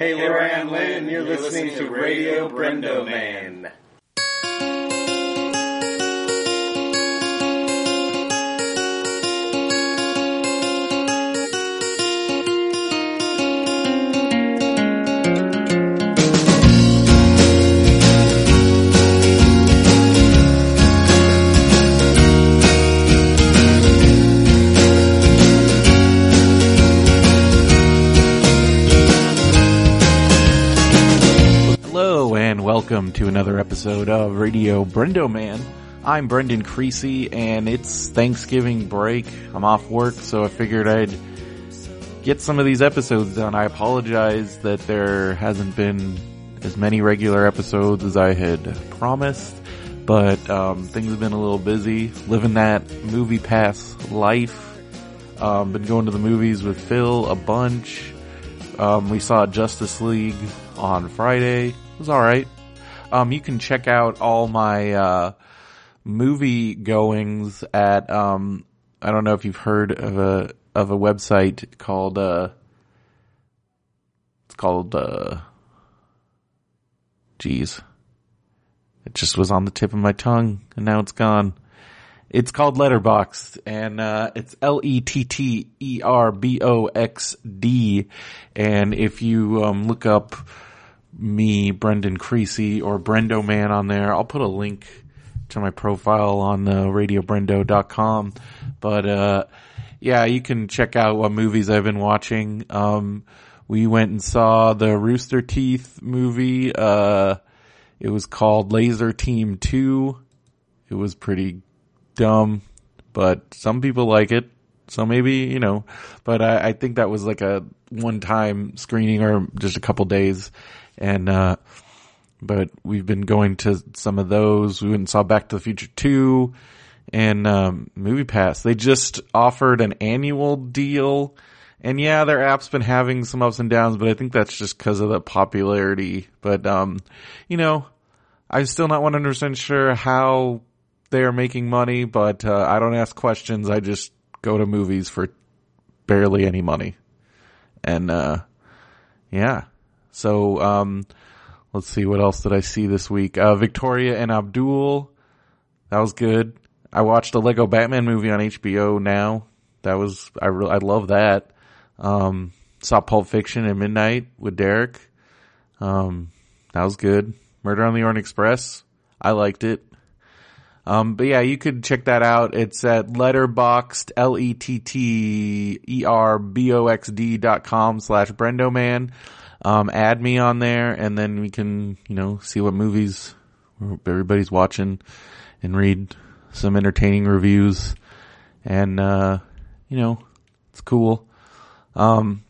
Hey, Laura Ann Lynn, you're listening to Radio Brendo Man. To another episode of Radio Brendo Man. I'm Brendan Creasy and it's Thanksgiving break. I'm off work so I figured I'd get some of these episodes done. I apologize that there hasn't been as many regular episodes as I had promised, but um, things have been a little busy living that movie pass life. Um, been going to the movies with Phil a bunch. Um, we saw Justice League on Friday. It was alright. Um, you can check out all my, uh, movie goings at, um, I don't know if you've heard of a, of a website called, uh, it's called, uh, geez. It just was on the tip of my tongue and now it's gone. It's called Letterboxd, and uh, it's L E T T E R B O X D. And if you um, look up me, Brendan Creasy, or Brendo Man on there, I'll put a link to my profile on uh, RadioBrendo.com. But uh, yeah, you can check out what movies I've been watching. Um, we went and saw the Rooster Teeth movie. Uh, it was called Laser Team Two. It was pretty dumb, but some people like it. So maybe, you know, but I, I think that was like a one time screening or just a couple days. And, uh, but we've been going to some of those. We went and saw Back to the Future 2 and, um, Movie Pass. They just offered an annual deal. And yeah, their app's been having some ups and downs, but I think that's just because of the popularity. But, um, you know, I'm still not 100% sure how they are making money, but uh, I don't ask questions. I just go to movies for barely any money. And uh yeah. So um let's see what else did I see this week. Uh Victoria and Abdul. That was good. I watched a Lego Batman movie on HBO now. That was I re- I love that. Um saw Pulp Fiction at midnight with Derek. Um that was good. Murder on the Orient Express. I liked it. Um, but yeah, you could check that out. It's at letterboxd, L-E-T-T-E-R-B-O-X-D dot com slash Brendoman. Um, add me on there and then we can, you know, see what movies everybody's watching and read some entertaining reviews. And, uh, you know, it's cool. Um,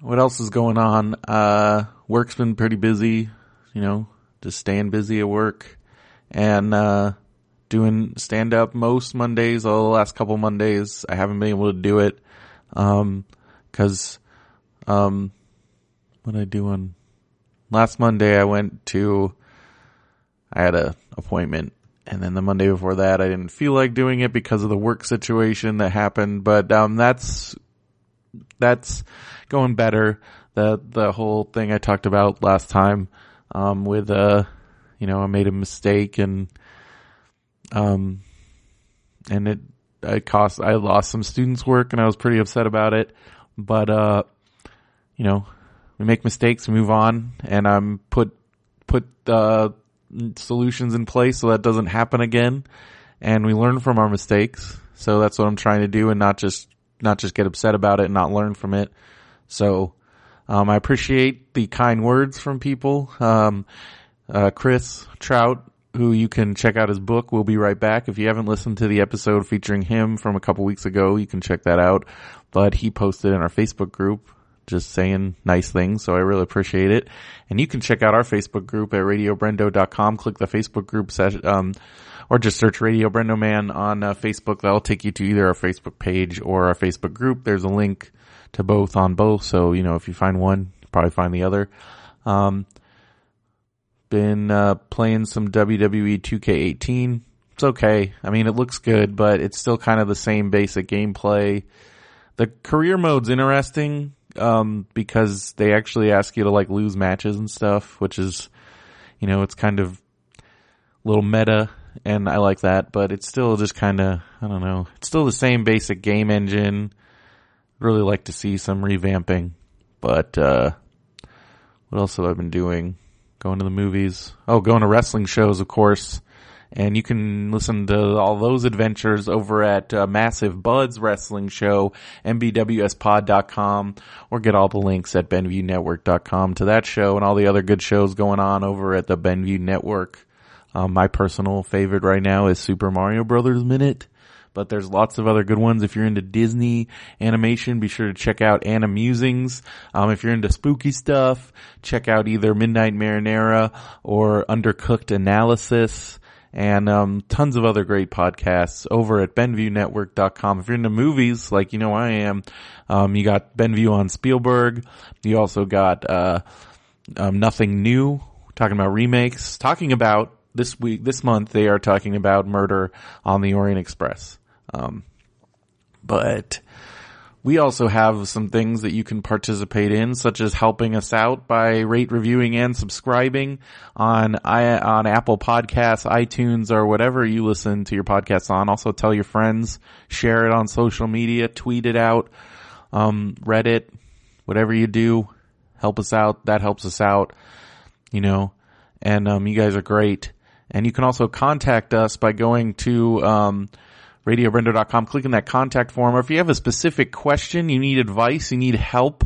what else is going on? Uh, work's been pretty busy, you know, just staying busy at work and uh, doing stand up most Mondays. All the last couple Mondays, I haven't been able to do it Um, because um, what did I do on last Monday? I went to I had a appointment, and then the Monday before that, I didn't feel like doing it because of the work situation that happened. But um, that's that's going better. The the whole thing I talked about last time um, with uh you know, I made a mistake and, um, and it, it cost, I lost some students work and I was pretty upset about it. But, uh, you know, we make mistakes, we move on and I'm put, put, uh, solutions in place so that doesn't happen again. And we learn from our mistakes. So that's what I'm trying to do and not just, not just get upset about it and not learn from it. So, um, I appreciate the kind words from people. Um, uh, Chris Trout, who you can check out his book. We'll be right back. If you haven't listened to the episode featuring him from a couple weeks ago, you can check that out. But he posted in our Facebook group just saying nice things. So I really appreciate it. And you can check out our Facebook group at radiobrendo.com. Click the Facebook group session, um, or just search Radio Brendo Man on uh, Facebook. That'll take you to either our Facebook page or our Facebook group. There's a link to both on both. So, you know, if you find one, you probably find the other. Um, been uh, playing some WWE 2K18. It's okay. I mean, it looks good, but it's still kind of the same basic gameplay. The career mode's interesting. Um, because they actually ask you to like lose matches and stuff, which is, you know, it's kind of little meta and I like that, but it's still just kind of, I don't know, it's still the same basic game engine. Really like to see some revamping, but, uh, what else have I been doing? Going to the movies. Oh, going to wrestling shows, of course. And you can listen to all those adventures over at uh, Massive Buds Wrestling Show, mbwspod.com, or get all the links at benviewnetwork.com to that show and all the other good shows going on over at the Benview Network. Um, my personal favorite right now is Super Mario Brothers Minute, but there's lots of other good ones. If you're into Disney animation, be sure to check out Animusings. Um, if you're into spooky stuff, check out either Midnight Marinara or Undercooked Analysis and um, tons of other great podcasts over at BenviewNetwork.com. If you're into movies, like you know I am, um, you got Benview on Spielberg. You also got uh, um, Nothing New, talking about remakes, talking about this week, this month, they are talking about Murder on the Orient Express. Um, but we also have some things that you can participate in, such as helping us out by rate, reviewing, and subscribing on on Apple Podcasts, iTunes, or whatever you listen to your podcasts on. Also, tell your friends, share it on social media, tweet it out, um, Reddit, whatever you do, help us out. That helps us out, you know. And um, you guys are great. And you can also contact us by going to um, radiobrendo.com, clicking that contact form. Or if you have a specific question, you need advice, you need help,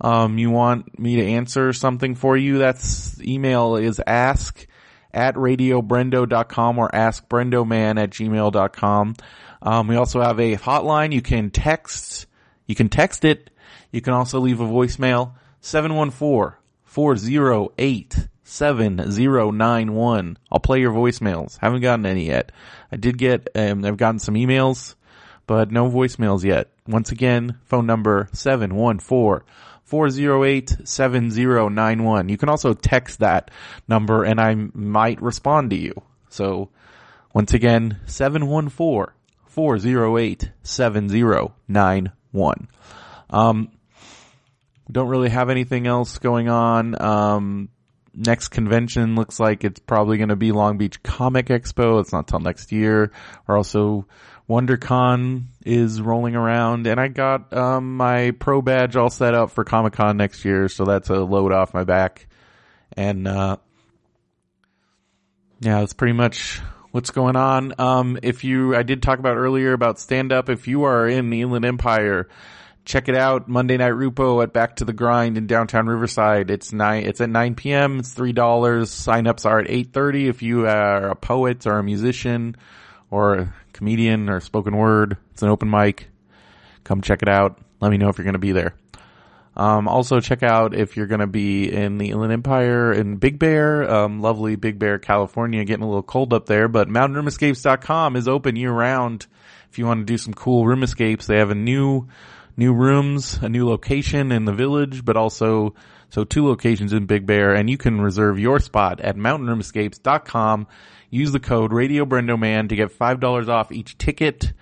um, you want me to answer something for you, that's email is ask at radiobrendo.com or askbrendoman at gmail.com. Um, we also have a hotline. You can text, you can text it. You can also leave a voicemail, 714 408 7091. I'll play your voicemails. Haven't gotten any yet. I did get, um, I've gotten some emails, but no voicemails yet. Once again, phone number 714 408 7091. You can also text that number and I might respond to you. So once again, 714 408 7091. Um, don't really have anything else going on. Um, next convention looks like it's probably going to be Long Beach Comic Expo. It's not till next year. Or also WonderCon is rolling around and I got, um, my pro badge all set up for Comic Con next year. So that's a load off my back. And, uh, yeah, that's pretty much what's going on. Um, if you, I did talk about earlier about stand up. If you are in Inland Empire, check it out. Monday Night Rupo at Back to the Grind in downtown Riverside. It's nine. It's at nine p.m. It's three dollars. Signups are at eight thirty. If you are a poet or a musician or a comedian or spoken word, it's an open mic. Come check it out. Let me know if you're going to be there. Um, also check out if you're going to be in the Inland Empire in Big Bear, um, lovely Big Bear, California, getting a little cold up there, but mountainroomescapes.com is open year round. If you want to do some cool room escapes, they have a new new rooms, a new location in the village, but also so two locations in Big Bear, and you can reserve your spot at mountainroomescapes.com. Use the code Radio Brendoman to get five dollars off each ticket.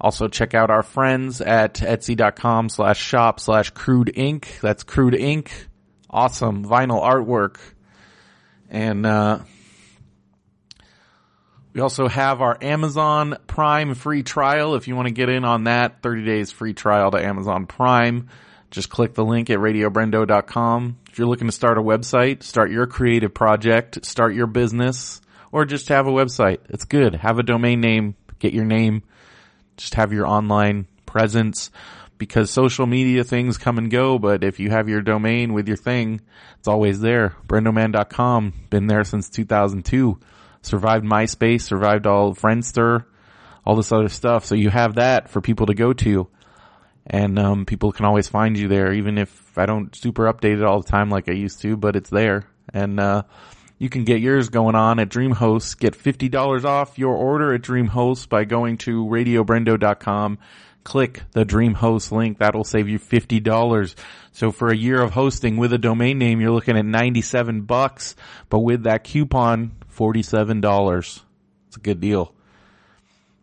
Also check out our friends at etsy.com slash shop slash crude ink. That's crude ink. Awesome vinyl artwork. And, uh, we also have our Amazon Prime free trial. If you want to get in on that, 30 days free trial to Amazon Prime. Just click the link at radiobrendo.com. If you're looking to start a website, start your creative project, start your business, or just have a website. It's good. Have a domain name, get your name, just have your online presence because social media things come and go, but if you have your domain with your thing, it's always there. Brendoman.com, been there since 2002 survived MySpace, survived all Friendster, all this other stuff. So you have that for people to go to. And, um, people can always find you there, even if I don't super update it all the time like I used to, but it's there. And, uh, you can get yours going on at DreamHost. Get $50 off your order at DreamHost by going to radiobrendo.com. Click the DreamHost link. That'll save you $50. So for a year of hosting with a domain name, you're looking at 97 bucks. But with that coupon, $47. It's a good deal.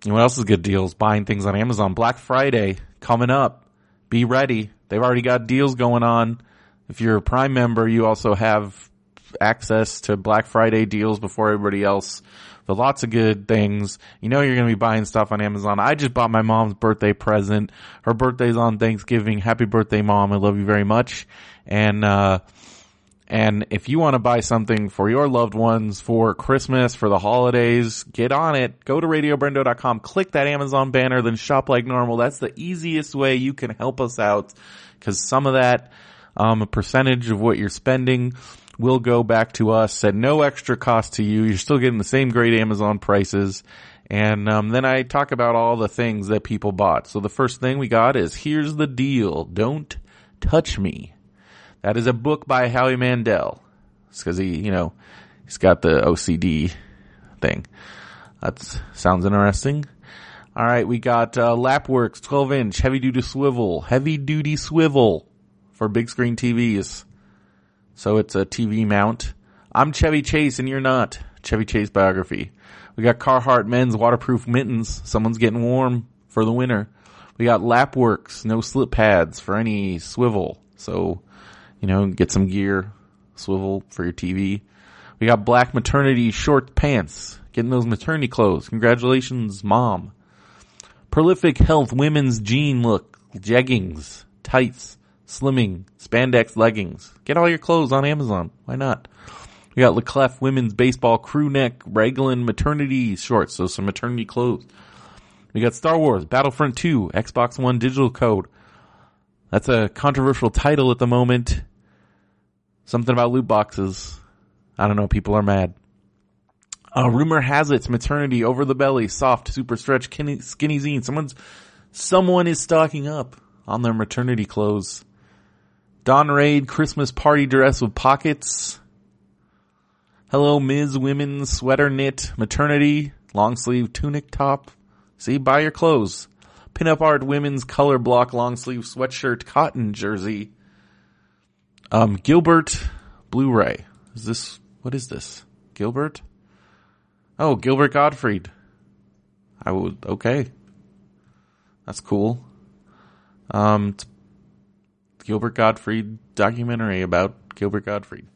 And what else is good deals? Buying things on Amazon. Black Friday coming up. Be ready. They've already got deals going on. If you're a Prime member, you also have access to Black Friday deals before everybody else. But lots of good things. You know you're going to be buying stuff on Amazon. I just bought my mom's birthday present. Her birthday's on Thanksgiving. Happy birthday, mom. I love you very much. And, uh, and if you want to buy something for your loved ones for Christmas, for the holidays, get on it. Go to radiobrendo.com, click that Amazon banner, then shop like normal. That's the easiest way you can help us out because some of that, um, a percentage of what you're spending will go back to us at no extra cost to you. You're still getting the same great Amazon prices. And um, then I talk about all the things that people bought. So the first thing we got is Here's the Deal. Don't Touch Me. That is a book by Howie Mandel. It's because he, you know, he's got the OCD thing. That sounds interesting. All right, we got uh, Lapworks 12 inch heavy duty swivel, heavy duty swivel for big screen TVs. So it's a TV mount. I'm Chevy Chase and you're not. Chevy Chase biography. We got Carhartt men's waterproof mittens. Someone's getting warm for the winter. We got Lapworks, no slip pads for any swivel. So you know, get some gear, swivel for your TV. We got black maternity short pants, getting those maternity clothes. Congratulations, mom. Prolific health women's jean look, jeggings, tights, slimming, spandex leggings. Get all your clothes on Amazon. Why not? We got LeClef women's baseball crew neck Raglan maternity shorts, so some maternity clothes. We got Star Wars Battlefront 2 Xbox One digital code. That's a controversial title at the moment. Something about loot boxes. I don't know. People are mad. Uh, rumor has it, maternity over the belly, soft, super stretch, skinny, skinny zine. Someone's, someone is stocking up on their maternity clothes. Don Raid Christmas party dress with pockets. Hello Ms. Women's sweater knit maternity long sleeve tunic top. See, buy your clothes. Pinup art women's color block long sleeve sweatshirt cotton jersey. Um, Gilbert Blu-ray. Is this, what is this? Gilbert? Oh, Gilbert Gottfried. I would, okay. That's cool. Um, Gilbert Gottfried documentary about Gilbert Gottfried.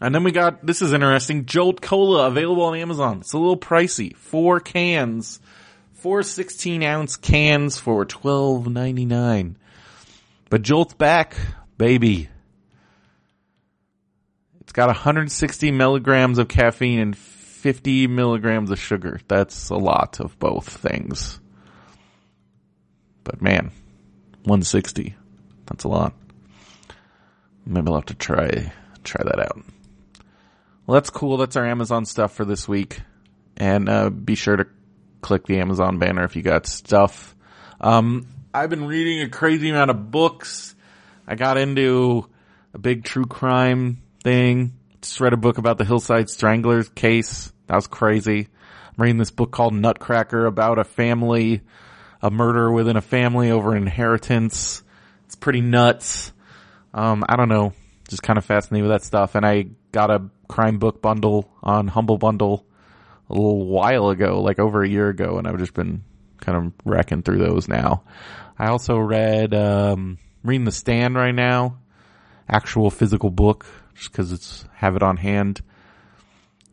And then we got, this is interesting, Jolt Cola available on Amazon. It's a little pricey. Four cans. Four 16 ounce cans for twelve ninety nine. But Jolt's back, baby. Got 160 milligrams of caffeine and 50 milligrams of sugar. That's a lot of both things. But man, 160. That's a lot. Maybe I'll have to try, try that out. Well, that's cool. That's our Amazon stuff for this week. And, uh, be sure to click the Amazon banner if you got stuff. Um, I've been reading a crazy amount of books. I got into a big true crime thing. Just read a book about the Hillside Stranglers case. That was crazy. I'm reading this book called Nutcracker about a family, a murder within a family over inheritance. It's pretty nuts. Um, I don't know. Just kind of fascinated with that stuff. And I got a crime book bundle on Humble Bundle a little while ago, like over a year ago, and I've just been kind of racking through those now. I also read, um, reading The Stand right now. Actual physical book just because it's have it on hand,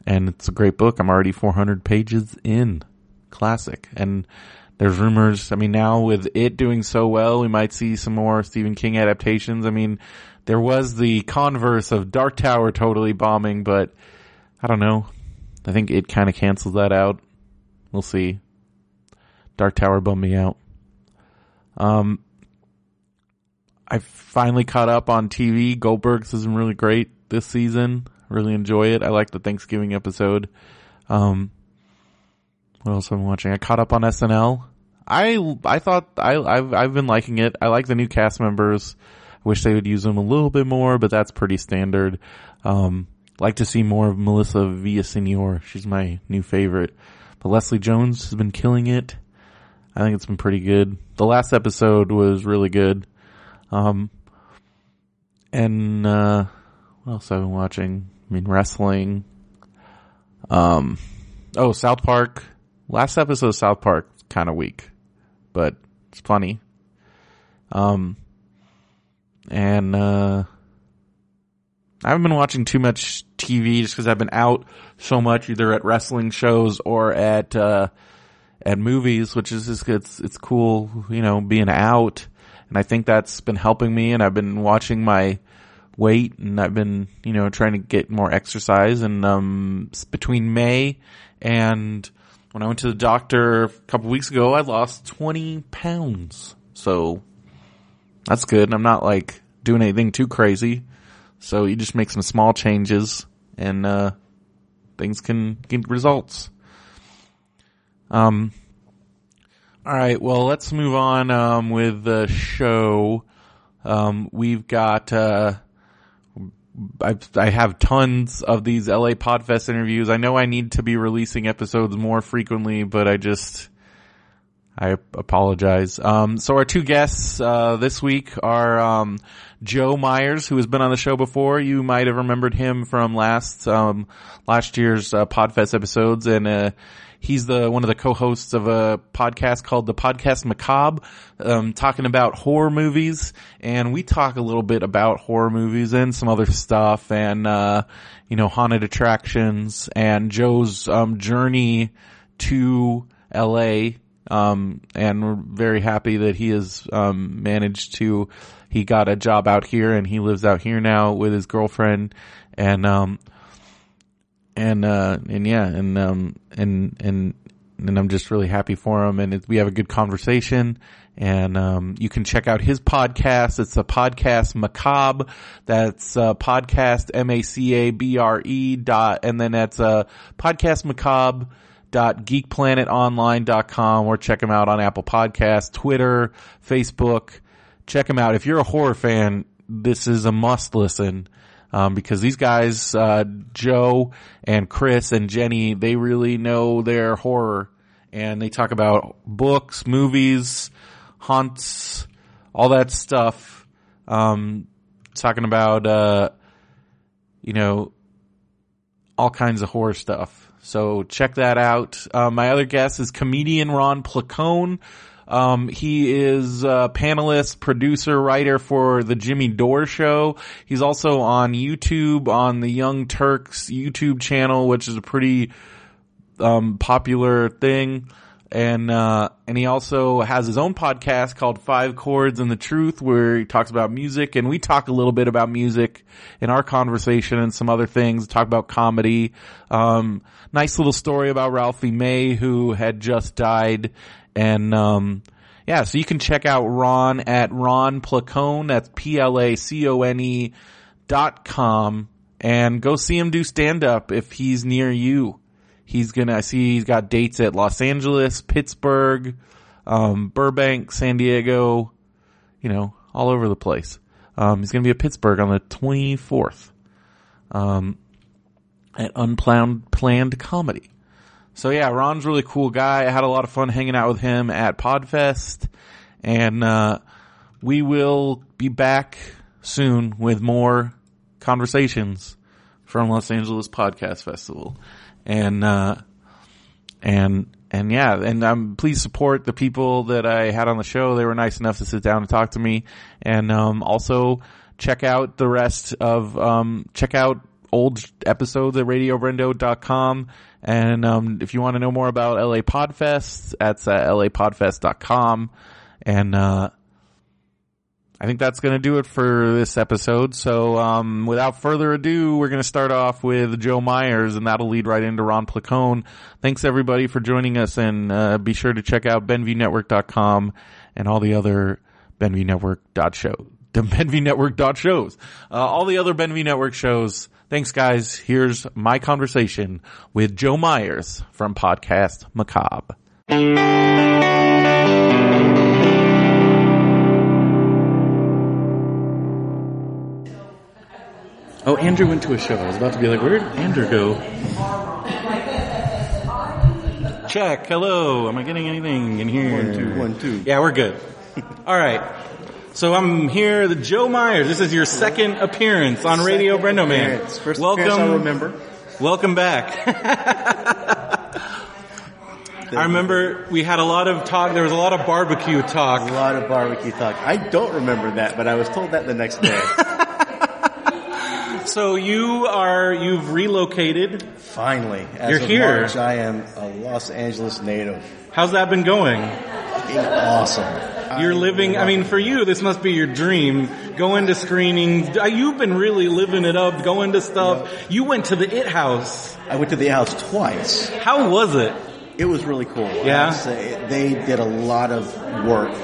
and it's a great book. I'm already 400 pages in, classic, and there's rumors. I mean, now with it doing so well, we might see some more Stephen King adaptations. I mean, there was the converse of Dark Tower totally bombing, but I don't know. I think it kind of cancels that out. We'll see. Dark Tower bummed me out. Um, I finally caught up on TV. Goldberg's been really great this season. Really enjoy it. I like the Thanksgiving episode. Um, what else am I watching? I caught up on SNL. I I thought I I've I've been liking it. I like the new cast members. Wish they would use them a little bit more, but that's pretty standard. Um, like to see more of Melissa Villaseñor. She's my new favorite. But Leslie Jones has been killing it. I think it's been pretty good. The last episode was really good. Um, and, uh, what else I've been watching? I mean, wrestling. Um, oh, South Park. Last episode of South Park kind of weak, but it's funny. Um, and uh, I haven't been watching too much TV just because I've been out so much, either at wrestling shows or at uh, at movies, which is just it's it's cool, you know, being out, and I think that's been helping me. And I've been watching my weight, and I've been you know trying to get more exercise. And um, between May and when I went to the doctor a couple weeks ago, I lost twenty pounds. So that's good. I'm not like doing anything too crazy. So you just make some small changes and, uh, things can get results. Um, all right. Well, let's move on, um, with the show. Um, we've got, uh, I, I have tons of these LA Podfest interviews. I know I need to be releasing episodes more frequently, but I just, I apologize. Um, so our two guests, uh, this week are, um, Joe Myers, who has been on the show before. You might have remembered him from last, um, last year's, uh, Podfest episodes and, uh, He's the one of the co-hosts of a podcast called the Podcast Macabre, um, talking about horror movies, and we talk a little bit about horror movies and some other stuff, and uh, you know, haunted attractions, and Joe's um, journey to L.A. Um, and we're very happy that he has um, managed to. He got a job out here, and he lives out here now with his girlfriend, and um, and uh, and yeah, and um, and and and I'm just really happy for him, and it, we have a good conversation. And um, you can check out his podcast. It's a podcast macabre. That's uh, podcast m a c a b r e dot, and then that's uh, podcast macabre dot geekplanetonline.com or check him out on Apple Podcasts, Twitter, Facebook. Check him out. If you're a horror fan, this is a must listen. Um, because these guys, uh, Joe and Chris and Jenny, they really know their horror and they talk about books, movies, haunts, all that stuff. Um, talking about, uh, you know, all kinds of horror stuff. So check that out. Uh, my other guest is comedian Ron Placone. Um, he is a panelist, producer, writer for the Jimmy Dore Show. He's also on YouTube on the Young Turks YouTube channel, which is a pretty um, popular thing. And uh, and he also has his own podcast called Five Chords and the Truth, where he talks about music, and we talk a little bit about music in our conversation and some other things. Talk about comedy. Um, nice little story about Ralphie May, who had just died, and um, yeah, so you can check out Ron at Ron Placone. That's P L A C O N E dot com, and go see him do stand up if he's near you. He's gonna. I see he's got dates at Los Angeles, Pittsburgh, um, Burbank, San Diego. You know, all over the place. Um, he's gonna be at Pittsburgh on the twenty fourth. Um, at Unplanned Planned Comedy. So yeah, Ron's really cool guy. I had a lot of fun hanging out with him at Podfest, and uh, we will be back soon with more conversations from Los Angeles Podcast Festival, and uh, and and yeah, and um, please support the people that I had on the show. They were nice enough to sit down and talk to me, and um, also check out the rest of um, check out old episodes at radiobrendo.com. And um, if you want to know more about LA Podfest, that's at lapodfest.com. And uh, I think that's going to do it for this episode. So um, without further ado, we're going to start off with Joe Myers, and that'll lead right into Ron Placone. Thanks everybody for joining us, and uh, be sure to check out BenviewNetwork.com and all the other BenviewNetwork.show. The BenviewNetwork shows. Uh, all the other Benview Network shows. Thanks guys. Here's my conversation with Joe Myers from Podcast Macabre. Oh, Andrew went to a show. I was about to be like, where did Andrew go? Check. Hello. Am I getting anything in here? One, two, one, two. Yeah, we're good. All right. So I'm here, the Joe Myers. This is your second appearance on Radio Brendo Man. First Welcome. I remember. Welcome back. I remember we had a lot of talk. There was a lot of barbecue talk. A lot of barbecue talk. I don't remember that, but I was told that the next day. So you are you've relocated. Finally, You're here. March, I am a Los Angeles native. How's that been going? Fucking awesome. You're living. I mean, for you, this must be your dream. Going to screenings. Uh, You've been really living it up. Going to stuff. You went to the It House. I went to the house twice. How was it? It was really cool. Yeah? say, they did a lot of work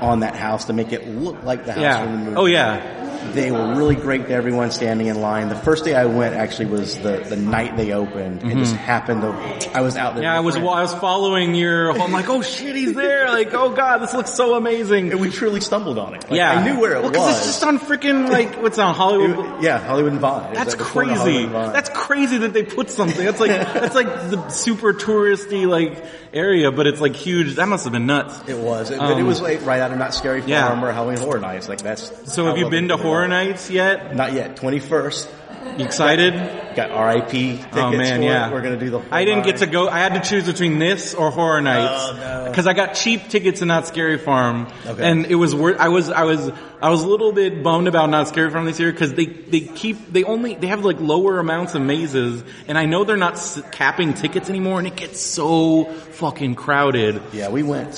on that house to make it look like the house from the Yeah. movie. Oh yeah. They were really great to everyone standing in line. The first day I went actually was the, the night they opened. It just happened to, I was out there. Mm-hmm. Yeah, I was with I was following your. I'm like, oh shit, he's there! Like, oh god, this looks so amazing. And we truly stumbled on it. Like, yeah, I knew where it well, was. Cause it's just on freaking like what's on Hollywood. It- yeah, Hollywood and Vine. That's at the corner of crazy. That's crazy that they put something. That's like that's like the super touristy like area, but it's like huge. That must have been nuts. It was, but it Um, was like right out of Knott's Scary Farm Yeah. or Halloween Horror Nights. Like that's. So have you been to it Horror. Uh, nights yet? Not yet. Twenty first. You excited? Got RIP tickets. Oh man, for it. yeah. We're gonna do the. Whole I didn't get to go. I had to choose between this or Horror oh, Nights Oh, no. because I got cheap tickets to Knott's Scary Farm, Okay. and it was worth. I was I was I was a little bit bummed about Knott's Scary Farm this year because they they keep they only they have like lower amounts of mazes, and I know they're not s- capping tickets anymore, and it gets so fucking crowded. Yeah, we went.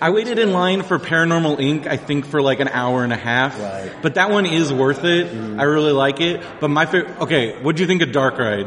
I waited in line for Paranormal Inc. I think for like an hour and a half. Right. But that one is worth it. Mm-hmm. I really like it. But my favorite. Okay, what do you think of Dark Ride?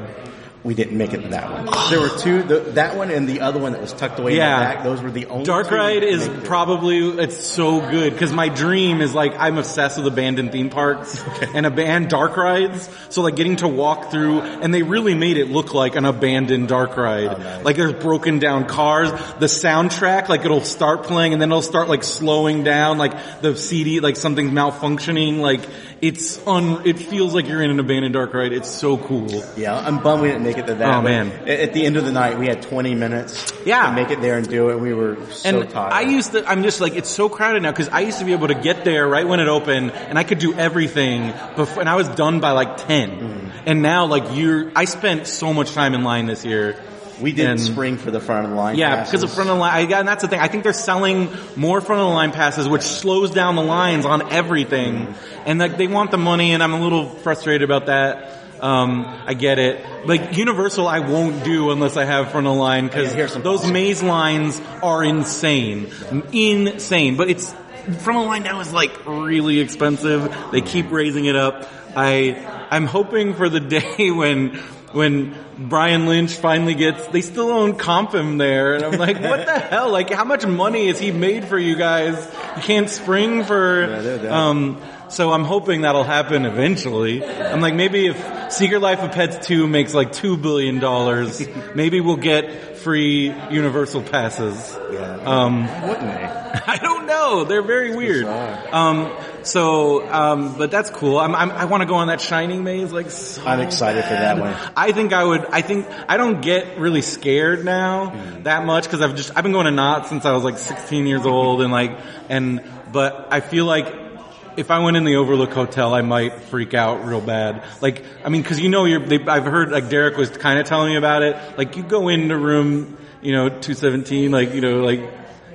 We didn't make it to that one. There were two. The, that one and the other one that was tucked away Yeah. in the back. Those were the only. Dark Ride is probably it's so good because my dream is like I'm obsessed with abandoned theme parks and abandoned dark rides. So like getting to walk through and they really made it look like an abandoned dark ride. Oh, nice. Like there's broken down cars. The soundtrack like it'll start playing and then it'll start like slowing down like the CD like something's malfunctioning. Like it's un. It feels like you're in an abandoned dark ride. It's so cool. Yeah, I'm bummed we didn't make it to that. Oh, man. At at the end of the night, we had 20 minutes. Yeah. To make it there and do it. We were so and tired. I used to, I'm just like, it's so crowded now because I used to be able to get there right when it opened and I could do everything before, and I was done by like 10. Mm. And now like you're, I spent so much time in line this year. We did and- spring for the front of the line. Yeah, passes. because of front of the line, I, and that's the thing. I think they're selling more front of the line passes, which slows down the lines on everything. Mm. And like they want the money, and I'm a little frustrated about that. Um, I get it. Like Universal, I won't do unless I have front of line because those maze lines are insane, insane. But it's front of line now is like really expensive. They keep raising it up. I I'm hoping for the day when when Brian Lynch finally gets, they still own Compim there, and I'm like, what the hell? Like, how much money has he made for you guys? You can't spring for, Yeah, they're dead. um, so I'm hoping that'll happen eventually. I'm like, maybe if Secret Life of Pets 2 makes like two billion dollars, maybe we'll get free Universal passes. Yeah. Um, Wouldn't they? I don't know. They're very weird. Um, so, um, but that's cool. I'm, I'm, I want to go on that Shining maze. Like, so I'm excited for that one. I think I would. I think I don't get really scared now Mm. that much because I've just I've been going to Knott's since I was like 16 years old and like and but I feel like. If I went in the Overlook Hotel, I might freak out real bad. Like, I mean, cause you know, you're, they, I've heard, like Derek was kind of telling me about it. Like, you go into room, you know, 217, like, you know, like,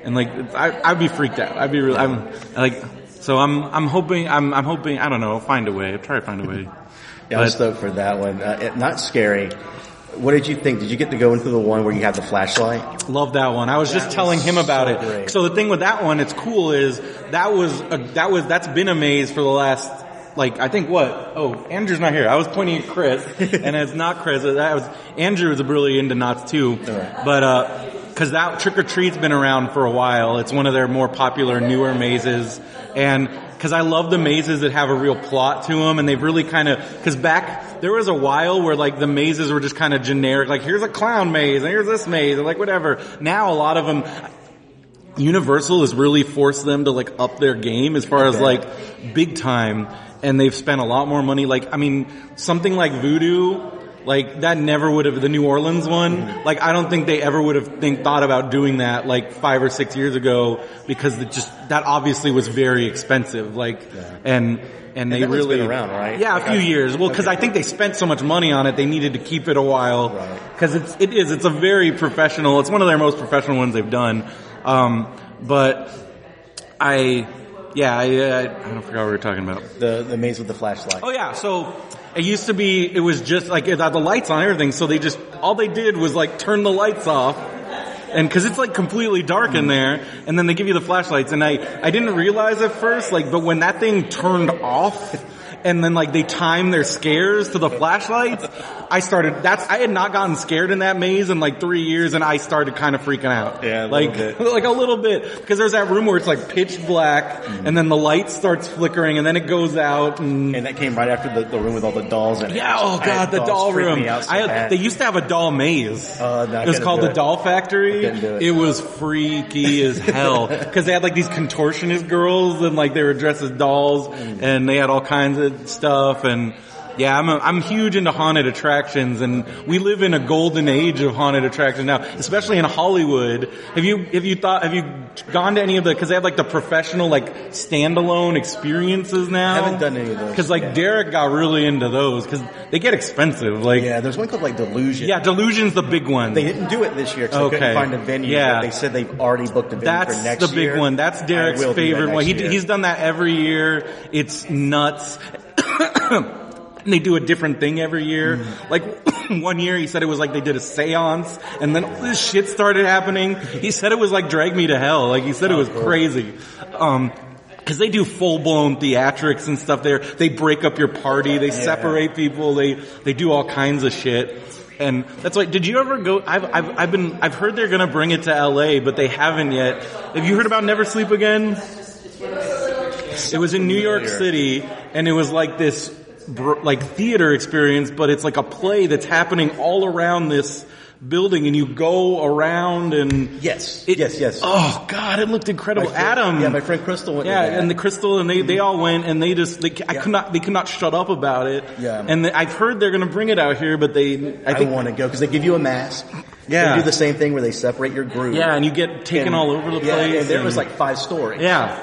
and like, I, I'd be freaked out. I'd be really, I'm like, so I'm, I'm hoping, I'm, I'm hoping, I don't know, find a way. I'll try to find a way. Yeah, But- stoked for that one. Uh, it, not scary. What did you think? Did you get to go into the one where you had the flashlight? Love that one. I was just That telling him about so it. great. So the thing with that one, it's cool is that was a, that was that's been a maze for the last like I think what? Oh, Andrew's not here. I was pointing at Chris, and it's not Chris. That was Andrew is really into Knott's too. Alright. But uh, because that Trick or Treat's been around for a while. It's one of their more popular, newer mazes, and because I love the mazes that have a real plot to them, and they've really kind of because back there was a while where like the mazes were just kind of generic, like here's a clown maze and here's this maze, and like whatever. Now a lot of them. Universal has really forced them to like up their game as far as like big time and they've spent a lot more money like I mean something like Voodoo Like that never would have the New Orleans one. Like I don't think they ever would have think thought about doing that like five or six years ago because it just that obviously was very expensive. Like and and they that really been around, right? Yeah, Like, a few I- years. Well, because okay. I think they spent so much money on it, they needed to keep it a while. Right. Because it's it is it's a very professional. It's one of their most professional ones they've done. Um, but I yeah I, I I don't forget what we were talking about. The the maze with the flashlight. Oh yeah, so it used to be, it was just like, it had the lights on everything, so they just, all they did was like turn the lights off. And cause it's like completely dark in there, and then they give you the flashlights, and I, I didn't realize at first, like, but when that thing turned off, and then like they timed their scares to the flashlights, I started, that's, I had not gotten scared in that maze in like three years, and I started kind of freaking out. Yeah, like, like a little bit, because there's that room where it's like pitch black, and then the light starts flickering, and then it goes out, and And that came right after the, the room with all the dolls in it. yeah, oh god, the doll room. so I had, they used to have a doll maze. Uh, no, it was called the it. Doll Factory. do it. was freaky as hell because they had like these contortionist girls and like they were dressed as dolls Mm. and they had all kinds of stuff and. Yeah, I'm a, I'm huge into haunted attractions, and we live in a golden age of haunted attractions now, especially in Hollywood. Have you have you thought have you gone to any of the because they have like the professional like standalone experiences now? I haven't done any of those. Because like Yeah. Derek got really into those because they get expensive. Like Yeah, there's one called like Delusion. yeah, Delusion's the big one. They didn't do it this year because they Okay. couldn't find a venue. Yeah. But they said they've already booked a venue That's for next the big year. one. That's Derek's that favorite one. He, he's done that every year. It's nuts. And they do a different thing every year. Mm. Like one year he said it was like they did a seance and then all this shit started happening. He said it was like drag me to hell. Like he said it was crazy. Um, Cause they do full blown theatrics and stuff there. They break up your party. They separate people. They, they do all kinds of shit. And that's why, did you ever go, I've, I've, I've been, I've heard they're gonna bring it to LA, but they haven't yet. Have you heard about Never Sleep Again? It was in New York City, and it was like this, br- like theater experience, but it's like a play that's happening all around this building, and you go around and Yes. It- yes, yes. Oh God, it looked incredible. My friend- Adam, Yeah, my friend Crystal went yeah, that. and the crystal, and they they mm-hmm. all went, and they just they I Yeah. could not they could not shut up about it. Yeah. and they, I've heard they're gonna bring it out here, but they I I think want to go because they give you a mask. Yeah. They do the same thing where they separate your group. yeah, and you get taken all over the yeah, place. And there was and- like five stories. yeah,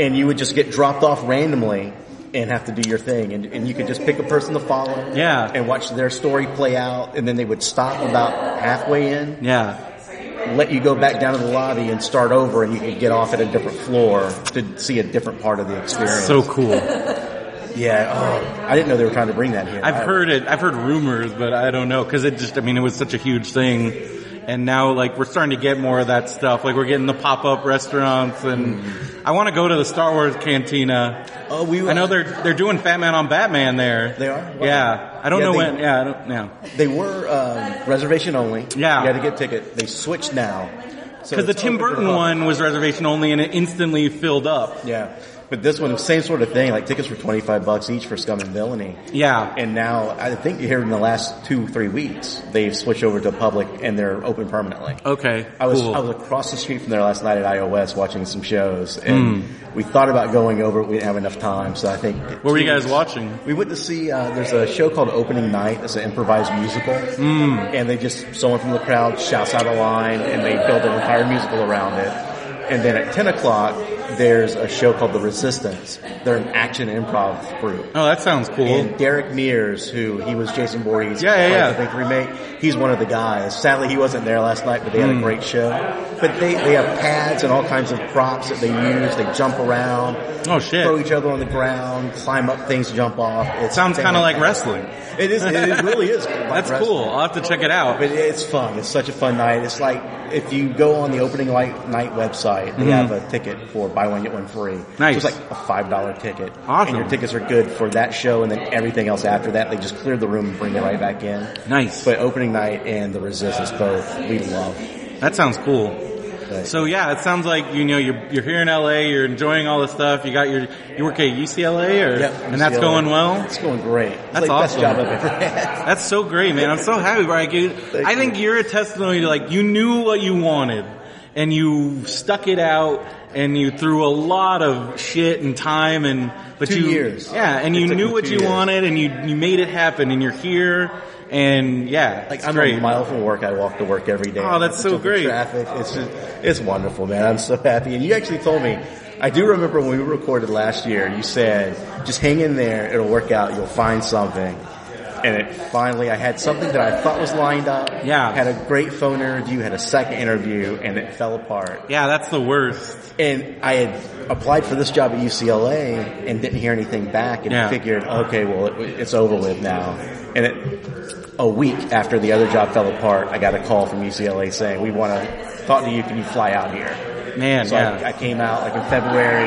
And you would just get dropped off randomly and have to do your thing. And, and you could just pick a person to follow. Yeah. And watch their story play out. And then they would stop about halfway in, yeah. let you go back down to the lobby and start over and you could get off at a different floor to see a different part of the experience. So cool. yeah. Oh, I didn't know they were trying to bring that here. I've heard it. I've heard rumors, but I don't know because it just. I mean, it was such a huge thing, and now like we're starting to get more of that stuff. Like we're getting the pop up restaurants, and I want to go to the Star Wars Cantina. Oh, we Were, I know they're they're doing Fatman on Batman there. They are? Wow. Yeah. I don't Yeah, know they- when. Yeah. I don't. Yeah. They were um, reservation only. Yeah. you had to get a ticket. They switched now. So Because the Tim Burton one was reservation only, and it instantly filled up. Yeah, but this one, same sort of thing. Like tickets were twenty five bucks each for Scum and Villainy. Yeah. And now, I think here in the last two, three weeks, they've switched over to public and they're open permanently. Okay. I was cool. I was across the street from there last night at iOS watching some shows, and we thought about going over. We didn't have enough time, so I think. What were you guys watching? We went to see. Uh, there's a show called Opening Night. It's an improvised musical, Hmm. and they just someone from the crowd shouts out a line, and they build an entire musical around it. And then at 10 o'clock, there's a show called The Resistance. They're an action improv group. Oh, that sounds cool. And Derek Mears, who he was Jason Voorhees, Yeah, yeah, yeah. the Think remake. He's one of the guys. Sadly, he wasn't there last night, but they Hmm. had a great show. But they they have pads and all kinds of props that they use. They jump around, oh shit. throw each other on the ground, climb up things, jump off. It Sounds kind of like wrestling. It is. It really is. like That's wrestling. cool. I'll have to check it out. But it's fun. It's such a fun night. It's like if you go on the opening light, night website, they have a ticket for buy one get one free. Nice. So it's like a five dollar ticket. Awesome. And your tickets are good for that show and then everything else after that. They just clear the room and bring it right back in. Nice. But opening night and the resistance both we love. That sounds cool. But So yeah, it sounds like you know you're you're here in LA, you're enjoying all this stuff. You got your you work at UCLA, or yeah, and that's going well. It's going great. It's That's like awesome. best job I've ever had. That's so great, man. I'm so happy, Brian. You- I think you're a testimony to like you knew what you wanted, and you stuck it out, and you threw a lot of shit and time, and but Two you years. yeah, and It you knew what you years. wanted, and you you made it happen, and you're here, And yeah, Like it's I'm great. a mile from work. I walk to work every day. Oh, that's so great. Traffic. It's just, it's wonderful, man. I'm so happy. And you actually told me. I do remember when we recorded last year. You said, "Just hang in there. It'll work out. You'll find something." And it finally, I had something that I thought was lined up. Yeah. Had a great phone interview. Had a second interview, and it fell apart. yeah, that's the worst. And I had applied for this job at UCLA and didn't hear anything back and Yeah. figured, okay, well, it, it's over with now. And it, a week after the other job fell apart, I got a call from UCLA saying, we want to talk to you. Can you fly out here? Man, So yeah. I, I came out like in February,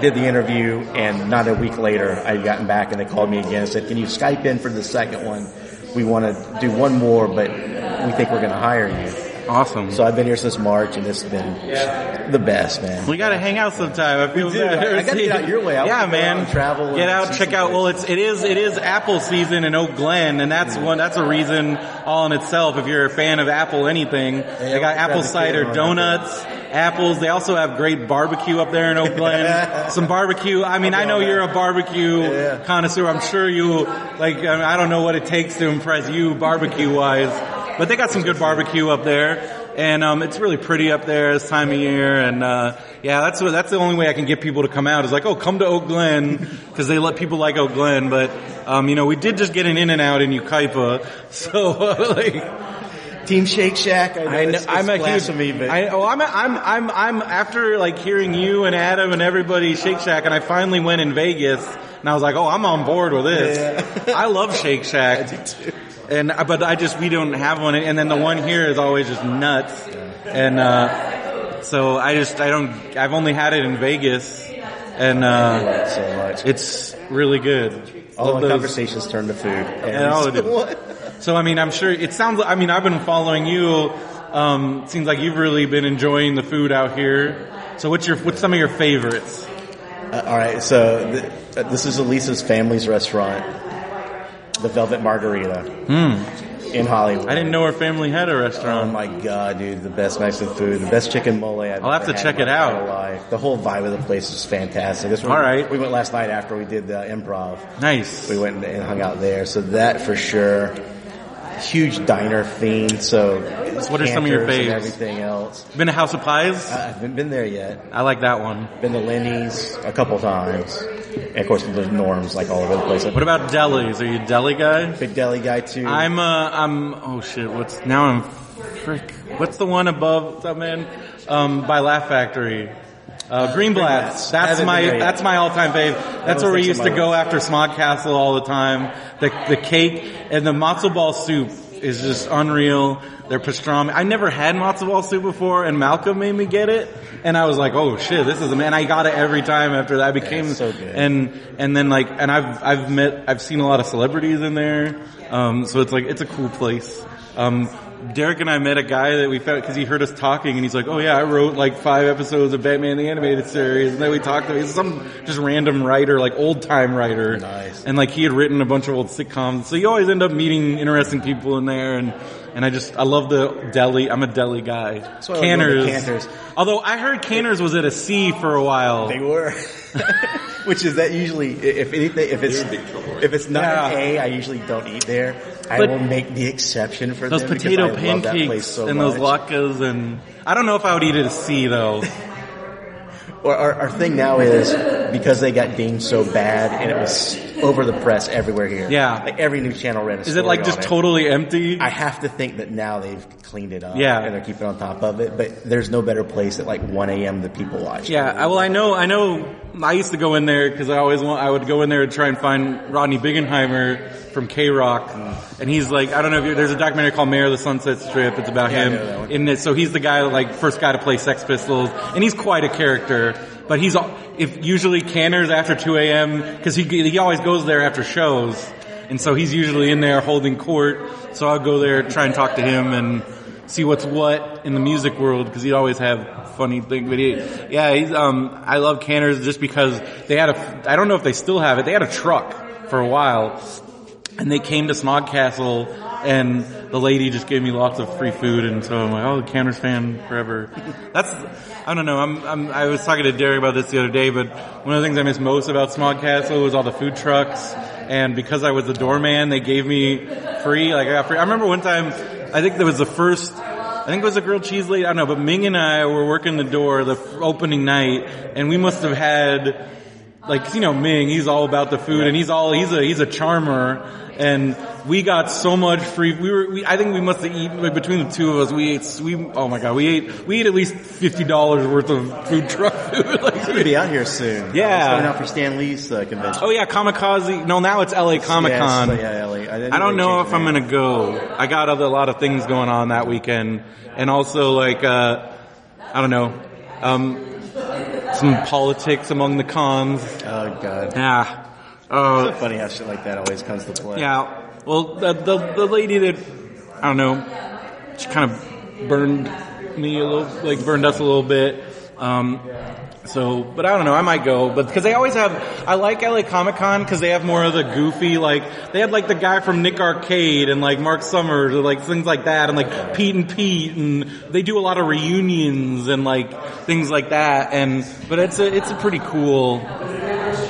did the interview, and not a week later, I had gotten back and they called me again and said, can you Skype in for the second one? We want to do one more, but we think we're going to hire you. Awesome. So I've been here since March and it's been the best, man. We gotta hang out sometime. I feel do. bad. I gotta get out your way. I yeah, man. out travel Get out, check out. Well, it's it is it is Apple season in Oak Glen, and that's mm. one that's a reason all in itself. If you're a fan of Apple anything, they got apple cider donuts, apples. They also have great barbecue up there in Oak Glen. Some barbecue. I mean, I know you're a barbecue Yeah. connoisseur. I'm sure you like. I don't know what it takes to impress you barbecue wise, but they got some good barbecue up there. And um, it's really pretty up there this time of year, and uh, yeah, that's what, that's the only way I can get people to come out. Is like, oh, come to Oak Glen because they let people like Oak Glen. But um, you know, we did just get an In and Out in Yucaipa, so like, Team Shake Shack. I know, I know, it's, I'm it's a huge. but I, oh, I'm, a, I'm, I'm, I'm after like hearing you and Adam and everybody Shake Shack, and I finally went in Vegas, and I was like, oh, I'm on board with this. I love Shake Shack. And but I just we don't have one, and then the one here is always just nuts, and uh, so I just I don't I've only had it in Vegas, and uh, so much. it's really good. All Love the those. conversations turn to food. Yeah, all it. So I mean, I'm sure it sounds. I mean, I've been following you. Um, seems like you've really been enjoying the food out here. So what's your what's some of your favorites? Uh, all right, so th- uh, this is Elisa's family's restaurant, the Velvet Margarita hmm. in Hollywood. I didn't know her family had a restaurant. Oh my god, dude! The best Mexican food, the best chicken mole I've I'll have to check it out. Life. The whole vibe of the place is fantastic. That's All we- right. We went last night after we did the improv. Nice. We went and hung out there, so that for sure. Huge diner fiend, so What are some of your faves? Everything else. Been to House of Pies? I haven't been there yet. I like that one. Been to Lenny's a couple times, and of course the norms like all over the place. What about delis? Are you a deli guy? Big deli guy too. I'm uh I'm oh shit, what's now I'm frick what's the one above what's up man? Um by Laugh Factory. Uh, Greenblatt's. That's my been there yet. that's my all time fave. That's where we used to go after Smog Castle all the time. The the cake and the matzo ball soup is just unreal. Their pastrami. I never had matzo ball soup before, and Malcolm made me get it, and I was like, "Oh shit, this is." And I got it every time after that. I became it's so good. and and then like and I've I've met I've seen a lot of celebrities in there, um, so it's like it's a cool place. Um, Derek and I met a guy that we found because he heard us talking and he's like, "Oh yeah, I wrote like five episodes of Batman the Animated Series," and then we talked to him. he's some just random writer, like old time writer, Nice. and like he had written a bunch of old sitcoms. So you always end up meeting interesting people in there, and and I just I love the deli. I'm a deli guy. why I love going to Canter's. Although I heard Canter's was at a C for a while. They were. Which is that usually, if anything, if it's if it's not Yeah. an A, I usually don't eat there. I But- will make the exception for Those them potato I love that place pancakes so and those much. latkes and I don't know if I would eat it a C though. Or our, our thing now is because they got deemed so bad and it was over the press everywhere here. Yeah. like every news channel ran a Is it like just totally? totally empty? I have to think that now they've cleaned it up. Yeah. and they're keeping on top of it. But there's no better place at like 1 a.m. that people watch. yeah, I- well I know, I know, I used to go in there because I always want, I would go in there and try and find Rodney Bingenheimer from K-Rock. And he's like, I don't know if you there's a documentary called Mayor of the Sunset Strip. It's about Yeah, him. know that one. In it, so he's the guy, like, first guy to play Sex Pistols. And he's quite a character. But he's, if usually Canter's after 2 a.m., because he, he always goes there after shows. And so he's usually in there holding court. So I'll go there, try and talk to him and see what's what in the music world because he'd always have funny things. But he, yeah, he's, um, I love Canter's just because they had a, I don't know if they still have it. They had a truck for a while and they came to Smog Castle, and the lady just gave me lots of free food, and so I'm like, oh, Canter's fan forever. That's, I don't know. I'm, I'm, I was talking to Derek about this the other day, but one of the things I miss most about Smog Castle was all the food trucks, and because I was the doorman, they gave me free. Like I got free. I remember one time, I think that was the first. I think it was a grilled cheese lady. I don't know, but Ming and I were working the door the opening night, and we must have had like you know Ming, he's all about the food, and he's all he's a he's a charmer, and we got so much free. We were, we, I think we must have eaten like, between the two of us. We ate, we oh my god, we ate we ate at least fifty dollars worth of food truck food. like, It's gonna be out here soon. Yeah. It's going out for Stan Lee's uh, convention. oh yeah, Comikaze. No, now it's LA Comic Con. Yes, yeah, Ellie. I, I don't know if I'm gonna go. I got a lot of things going on that weekend, and also like uh, I don't know, um, some politics among the cons. Oh god. Yeah. Uh, It's funny how shit like that always comes to play. yeah. Well, the, the the lady that I don't know, she kind of burned me a little, like burned us a little bit. Um, so, but I don't know. I might go, but because they always have, I like LA Comic Con because they have more of the goofy, like they had like the guy from Nick Arcade and like Mark Summers or like things like that, and like Pete and Pete, and they do a lot of reunions and like things like that. And but it's a it's a pretty cool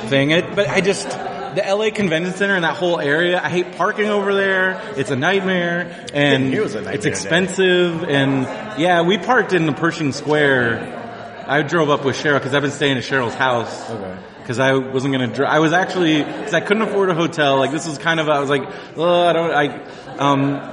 thing. It, but I just the LA Convention Center and that whole area. I hate parking over there. It's a nightmare, and It a nightmare it's expensive. And yeah, we parked in the Pershing Square. I drove up with Cheryl because I've been staying at Cheryl's house. Okay. Because I wasn't gonna. Dri- I was actually because I couldn't afford a hotel. Like this was kind of. I was like, oh, I don't. I um.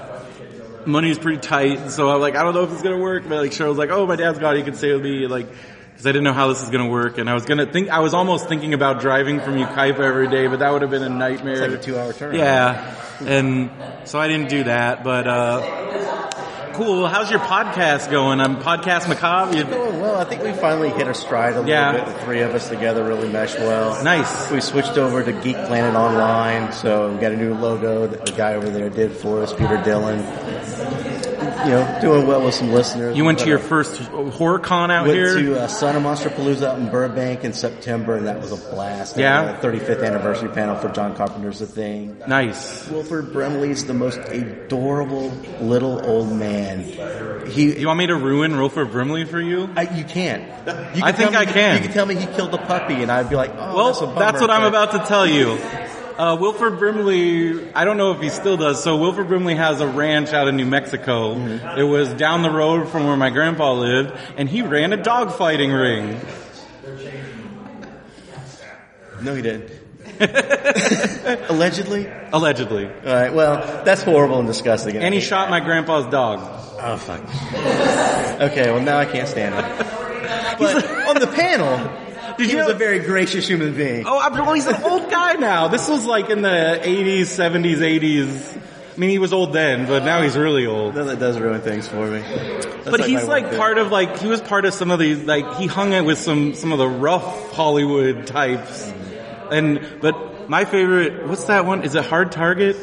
Money is pretty tight, so I'm like, I don't know if it's gonna work. But like Cheryl's like, oh, my dad's got it. You can stay with me. Like, because I didn't know how this is gonna work, and I was gonna think. I was almost thinking about driving from Yucaipa every day, but that would have been a nightmare. It's like a two-hour turn. Yeah, and so I didn't do that. But uh cool. How's your podcast going? I'm podcast macabre. You, Oh, well, I think we finally hit a stride a little Yeah. bit. The three of us together really mesh well. nice. We switched over to Geek Planet Online, so we got a new logo that the guy over there did for us, Peter Dillon. You know, doing well with some listeners. You went to your uh, first horror con out Went here. Went to uh, Son of Monster Palooza out in Burbank in September, and that was a blast. Yeah? had a 35th anniversary panel for John Carpenter's The Thing. nice. Wilford Brimley's the most adorable little old man. He, You want me to ruin Wilford Brimley for you? I, you can't. You I think me- I can. You can tell me he killed a puppy, and I'd be like, oh, Well, that's, that's, what I'm about to tell you. Uh, Wilford Brimley, I don't know if he still does. So Wilford Brimley has a ranch out in New Mexico. Mm-hmm. It was down the road from where my grandpa lived, and he ran a dogfighting ring. No, he didn't. Allegedly. Allegedly. All right. Well, that's horrible and disgusting. And he shot my grandpa's dog. Oh fuck. Okay. Well, now I can't stand him. But on the panel, he was a very gracious human being. Oh, I'm- well, he's an old guy now. This was like in the 80s, 70s, 80s. I mean, he was old then, but now he's really old. That does ruin things for me. That's But he's like part of like he was part of some of these like he hung out with some some of the rough Hollywood types, and but my favorite what's that one? Is it Hard Target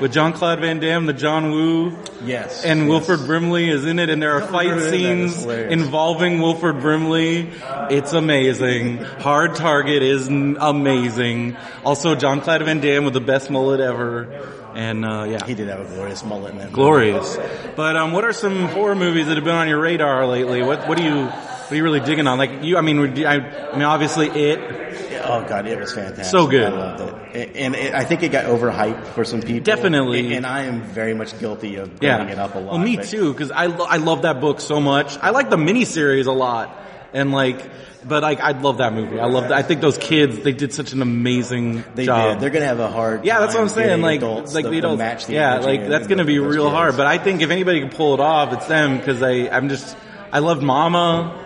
with Jean-Claude Van Damme, the John Woo. Yes. and yes. Wilford Brimley is in it, and there are fight remember that. That's scenes involving Wilford Brimley. It's amazing. Hard Target is amazing. Also, Jean-Claude Van Damme with the best mullet ever, and uh, yeah. He did have a glorious mullet in that. movie. Glorious. But um, what are some horror movies that have been on your radar lately? What what do you what are you really digging on? Like you, I mean, I, I mean, obviously it. Oh god, it was fantastic. So good. I loved it, and, it, I think it got overhyped for some people. Definitely. and, I am very much guilty of building Yeah. it up a lot. Well, me but- too, because I lo- I love that book so much. I like the miniseries a lot, and like, but like I love that movie. I love. That. I think those kids they did such an amazing They job. did. They're gonna have a hard. Yeah, that's what I'm saying. Like, adults like the to adults. match the yeah, like that's to be real kids. hard. But I think if anybody can pull it off, it's them because I I'm just I loved Mama.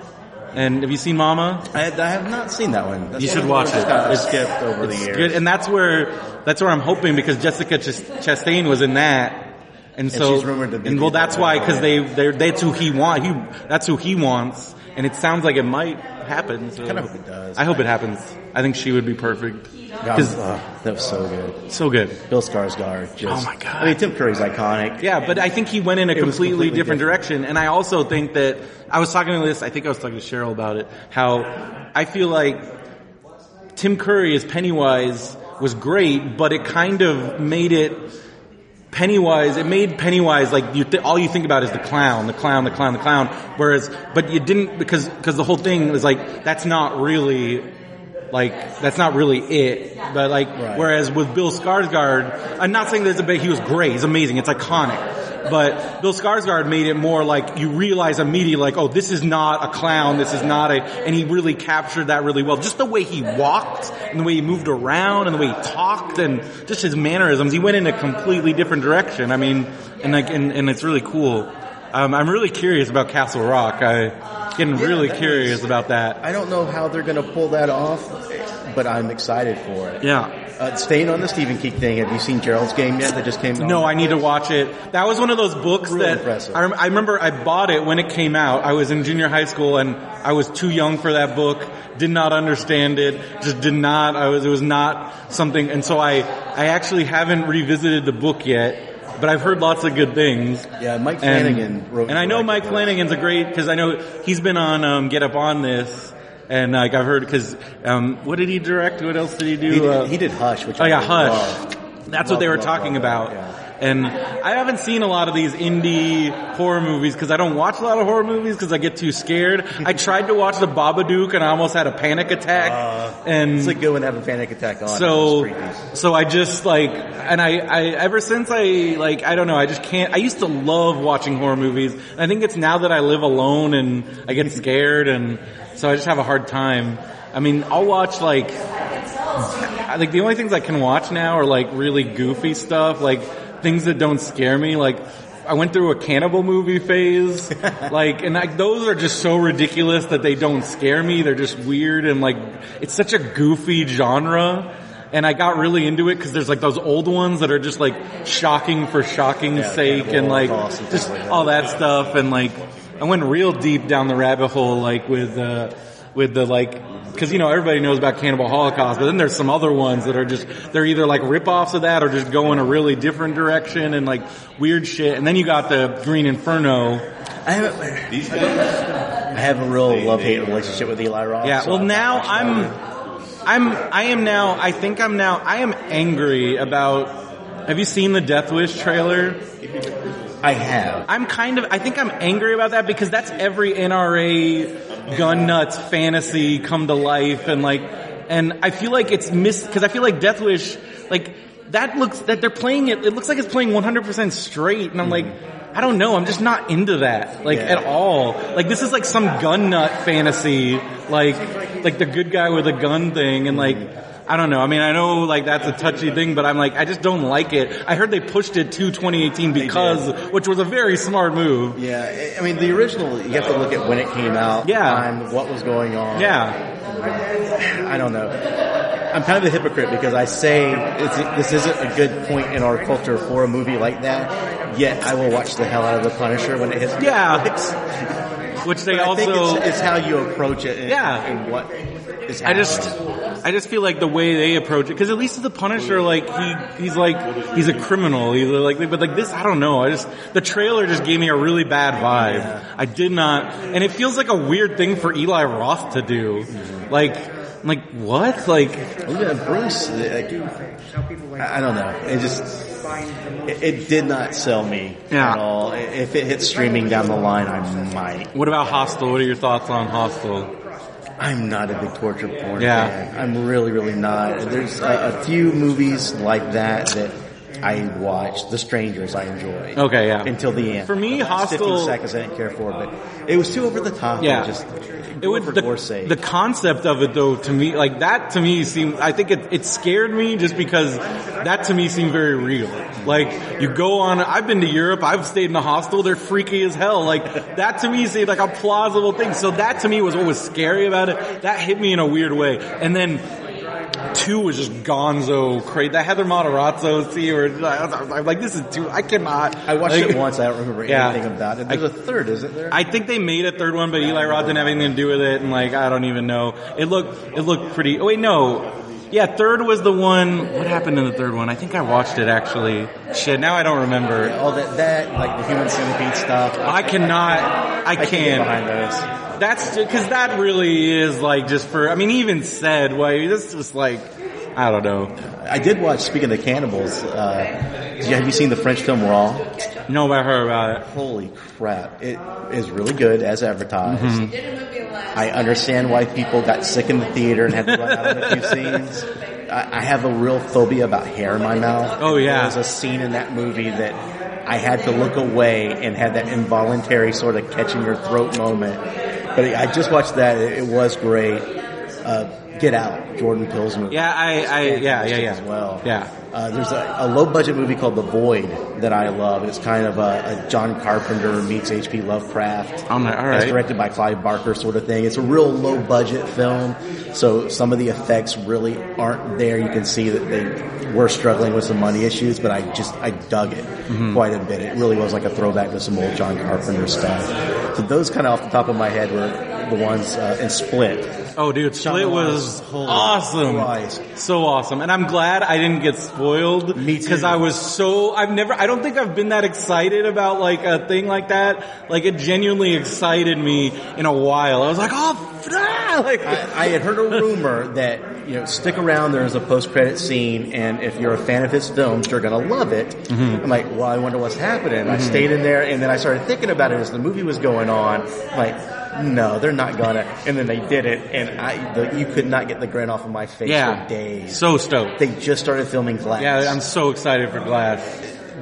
And have you seen Mama? I, I have not seen that one. That's You should watch it. kind of It's- skipped over the years. good, and that's where that's where I'm hoping because Jessica Chas- Chastain was in that, and so she's rumored to be and well, that's why because they they that's who he want he that's who he wants, and it sounds like it might happen. So Kinda hope it does. I hope it happens. I think she would be perfect because oh, uh, that was so good. so good. Bill Skarsgård. Just, Oh my God. I mean, Tim Curry's iconic. Yeah, but I think he went in a completely, completely different, different. direction. And I also think that I was talking to this. I think I was talking to Cheryl about it. How I feel like Tim Curry as Pennywise was great, but it kind of made it Pennywise, it made Pennywise like you th- all you think about is the clown, the clown, the clown, the clown. Whereas, but you didn't because because the whole thing was like that's not really like that's not really it. But like Right. whereas with Bill Skarsgård, I'm not saying there's a bit he was great, he's amazing, it's iconic. But Bill Skarsgård made it more like you realize immediately like, oh, this is not a clown, this is not a, and he really captured that really well. Just the way he walked and the way he moved around and the way he talked and just his mannerisms, he went in a completely different direction. I mean, and like, and, and it's really cool. Um, I'm really curious about Castle Rock. I getting really curious is- about that. I don't know how they're going to pull that off, but I'm excited for it. Yeah. Uh, staying on the Stephen King thing, have you seen Gerald's Game yet? That just came. Out? No. I need to watch it. That was one of those books Real that impressive. I, rem- I remember I bought it when it came out. I was in junior high school and I was too young for that book. Did not understand it. Just did not. I was. It was not something. And so I. I actually haven't revisited the book yet. But I've heard lots of good things. Yeah, Mike And, Flanagan wrote. and I know Mike. Flanagan's a great because I know he's been on um, Get Up on this, and like I've heard because um, what did he direct? What else did he do? He did, Uh, he did Hush, which Oh I yeah, Hush. loved. That's Love, what they were love, talking love, about. yeah. And I haven't seen a lot of these indie horror movies because I don't watch a lot of horror movies because I get too scared. I tried to watch The Babadook and I almost had a panic attack. and Uh, It's like good when have a panic attack on. so, so I just like, and I, I, ever since I, like, I don't know, I just can't, I used to love watching horror movies. And I think it's now that I live alone and I get scared and so I just have a hard time. I mean, I'll watch like, I like the only things I can watch now are like really goofy stuff, like things that don't scare me, like I went through a cannibal movie phase, like, and like those are just so ridiculous that they don't scare me. They're just weird and like, it's such a goofy genre. And I got really into it because there's like those old ones that are just like shocking for shocking's Yeah, sake and like and just like that. all that stuff and like I went real deep down the rabbit hole like with uh with the like because you know everybody knows about Cannibal Holocaust, but then there's some other ones that are just they're either like rip-offs of that or just go in a really different direction and like weird shit. And then you got the Green Inferno. I have, I have a real love-hate relationship with Eli Roth. Yeah. so Well, I'm now I'm I'm I am now I think I'm now I am angry about. Have you seen the Death Wish trailer? I have. I'm kind of, I think I'm angry about that because that's every NRA gun nuts fantasy come to life and like, and I feel like it's missed, cause I feel like Death Wish, like, that looks, that they're playing it, it looks like it's playing 100% straight and I'm like, I don't know, I'm just not into that, like, Yeah. at all. Like, this is like some gun nut fantasy, like, like the good guy with a gun thing and like, I don't know. I mean, I know like that's a touchy thing, but I'm like, I just don't like it. I heard they pushed it to 2018 because, which was a very smart move. Yeah, I- mean the original. You have to look at when it came out. Yeah. time, what was going on. Yeah. I don't know. I'm kind of a hypocrite because I say it's, this isn't a good point in our culture for a movie like that. Yet I will watch the hell out of The Punisher when it hits. Yeah. Netflix. Which they But also, it's, it's how you approach it. And, Yeah. and what I just, I just feel like the way they approach it, because at least the Punisher, like he, he's like, he's a criminal. He's like, but like this, I don't know. I just, the trailer just gave me a really bad vibe. I did not, and it feels like a weird thing for Eli Roth to do. Like, like what? Like, oh, Yeah, Bruce. I I don't know. It just it, it did not sell me Yeah. at all. If it hits streaming down the line, I might. what about Hostel? What are your thoughts on Hostel? I'm not a big torture porn Yeah. fan. I'm really, really not. There's a, a few movies like that that I watched. The Strangers I enjoyed. Okay, yeah. Until the end. For me, The last Hostel- 15 seconds I didn't care for, but it was too over the top. Yeah. And just it would for the, gore's sake. the concept of it though to me like that to me seemed I think it, it scared me just because that to me seemed very real like you go on I've been to Europe I've stayed in a hostel they're freaky as hell like that to me seemed like a plausible thing so that to me was what was scary about it that hit me in a weird way and then two was just gonzo crazy that Heather Matarazzo scene where I'm like this is too I cannot I watched like, it once. I don't remember Yeah. anything about it. There's I- a third, isn't there? I think they made a third one, but Eli Roth didn't have anything to do with it, and like I don't even know. It looked it looked pretty. Oh wait, no. Yeah, third was the one. What happened in the third one? I think I watched it actually. Shit, now I don't remember. all that, that like the human centipede stuff. I cannot. I I can't can't. behind those. That's because that really is like just for. I mean, he even said, "Well, this is like." I don't know. I did watch. Speaking of cannibals, uh, have you seen the French film Raw? No, I heard about it. Holy crap! It is really good as advertised. Mm-hmm. I understand why people got sick in the theater and had to run out of a few scenes. I, I have a real phobia about hair in my mouth. Oh, yeah. There was a scene in that movie that I had to look away and had that involuntary sort of catching your throat moment. But I just watched that. It, was great. Uh, Get Out, Jordan Peele's movie. Yeah, I, I, yeah, yeah, yeah. As well. Yeah. Uh, there's a, a low budget movie called The Void that I love. It's kind of a, a John Carpenter meets H.P. Lovecraft. I'm like, all It's directed by Clive Barker sort of thing. It's a real low budget film, so some of the effects really aren't there. You can see that they were struggling with some money issues, but I just, I dug it Mm-hmm. quite a bit. It really was like a throwback to some old John Carpenter stuff. So those kind of off the top of my head were the ones, uh, and Split. Oh, dude, Split was Holy awesome. Christ. So awesome. And I'm glad I didn't get spoiled. Me too. Because I was so, I've never, I don't think I've been that excited about like a thing like that. Like it genuinely excited me in a while. I was like, oh, ah! like, I, I had heard a rumor that you know stick around. There's a post credit scene, and if you're a fan of his films, you're gonna love it. Mm-hmm. I'm like, well, I wonder what's happening. I stayed in there, and then I started thinking about it as the movie was going on. I'm like, no, they're not gonna. And then they did it, and I, the, you could not get the grin off of my face yeah. for days. So stoked. they just started filming Glass. Yeah, I'm so excited for Glass.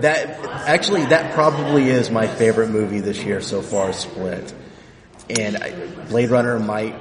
that actually that probably is my favorite movie this year so far. Split, and I, Blade Runner might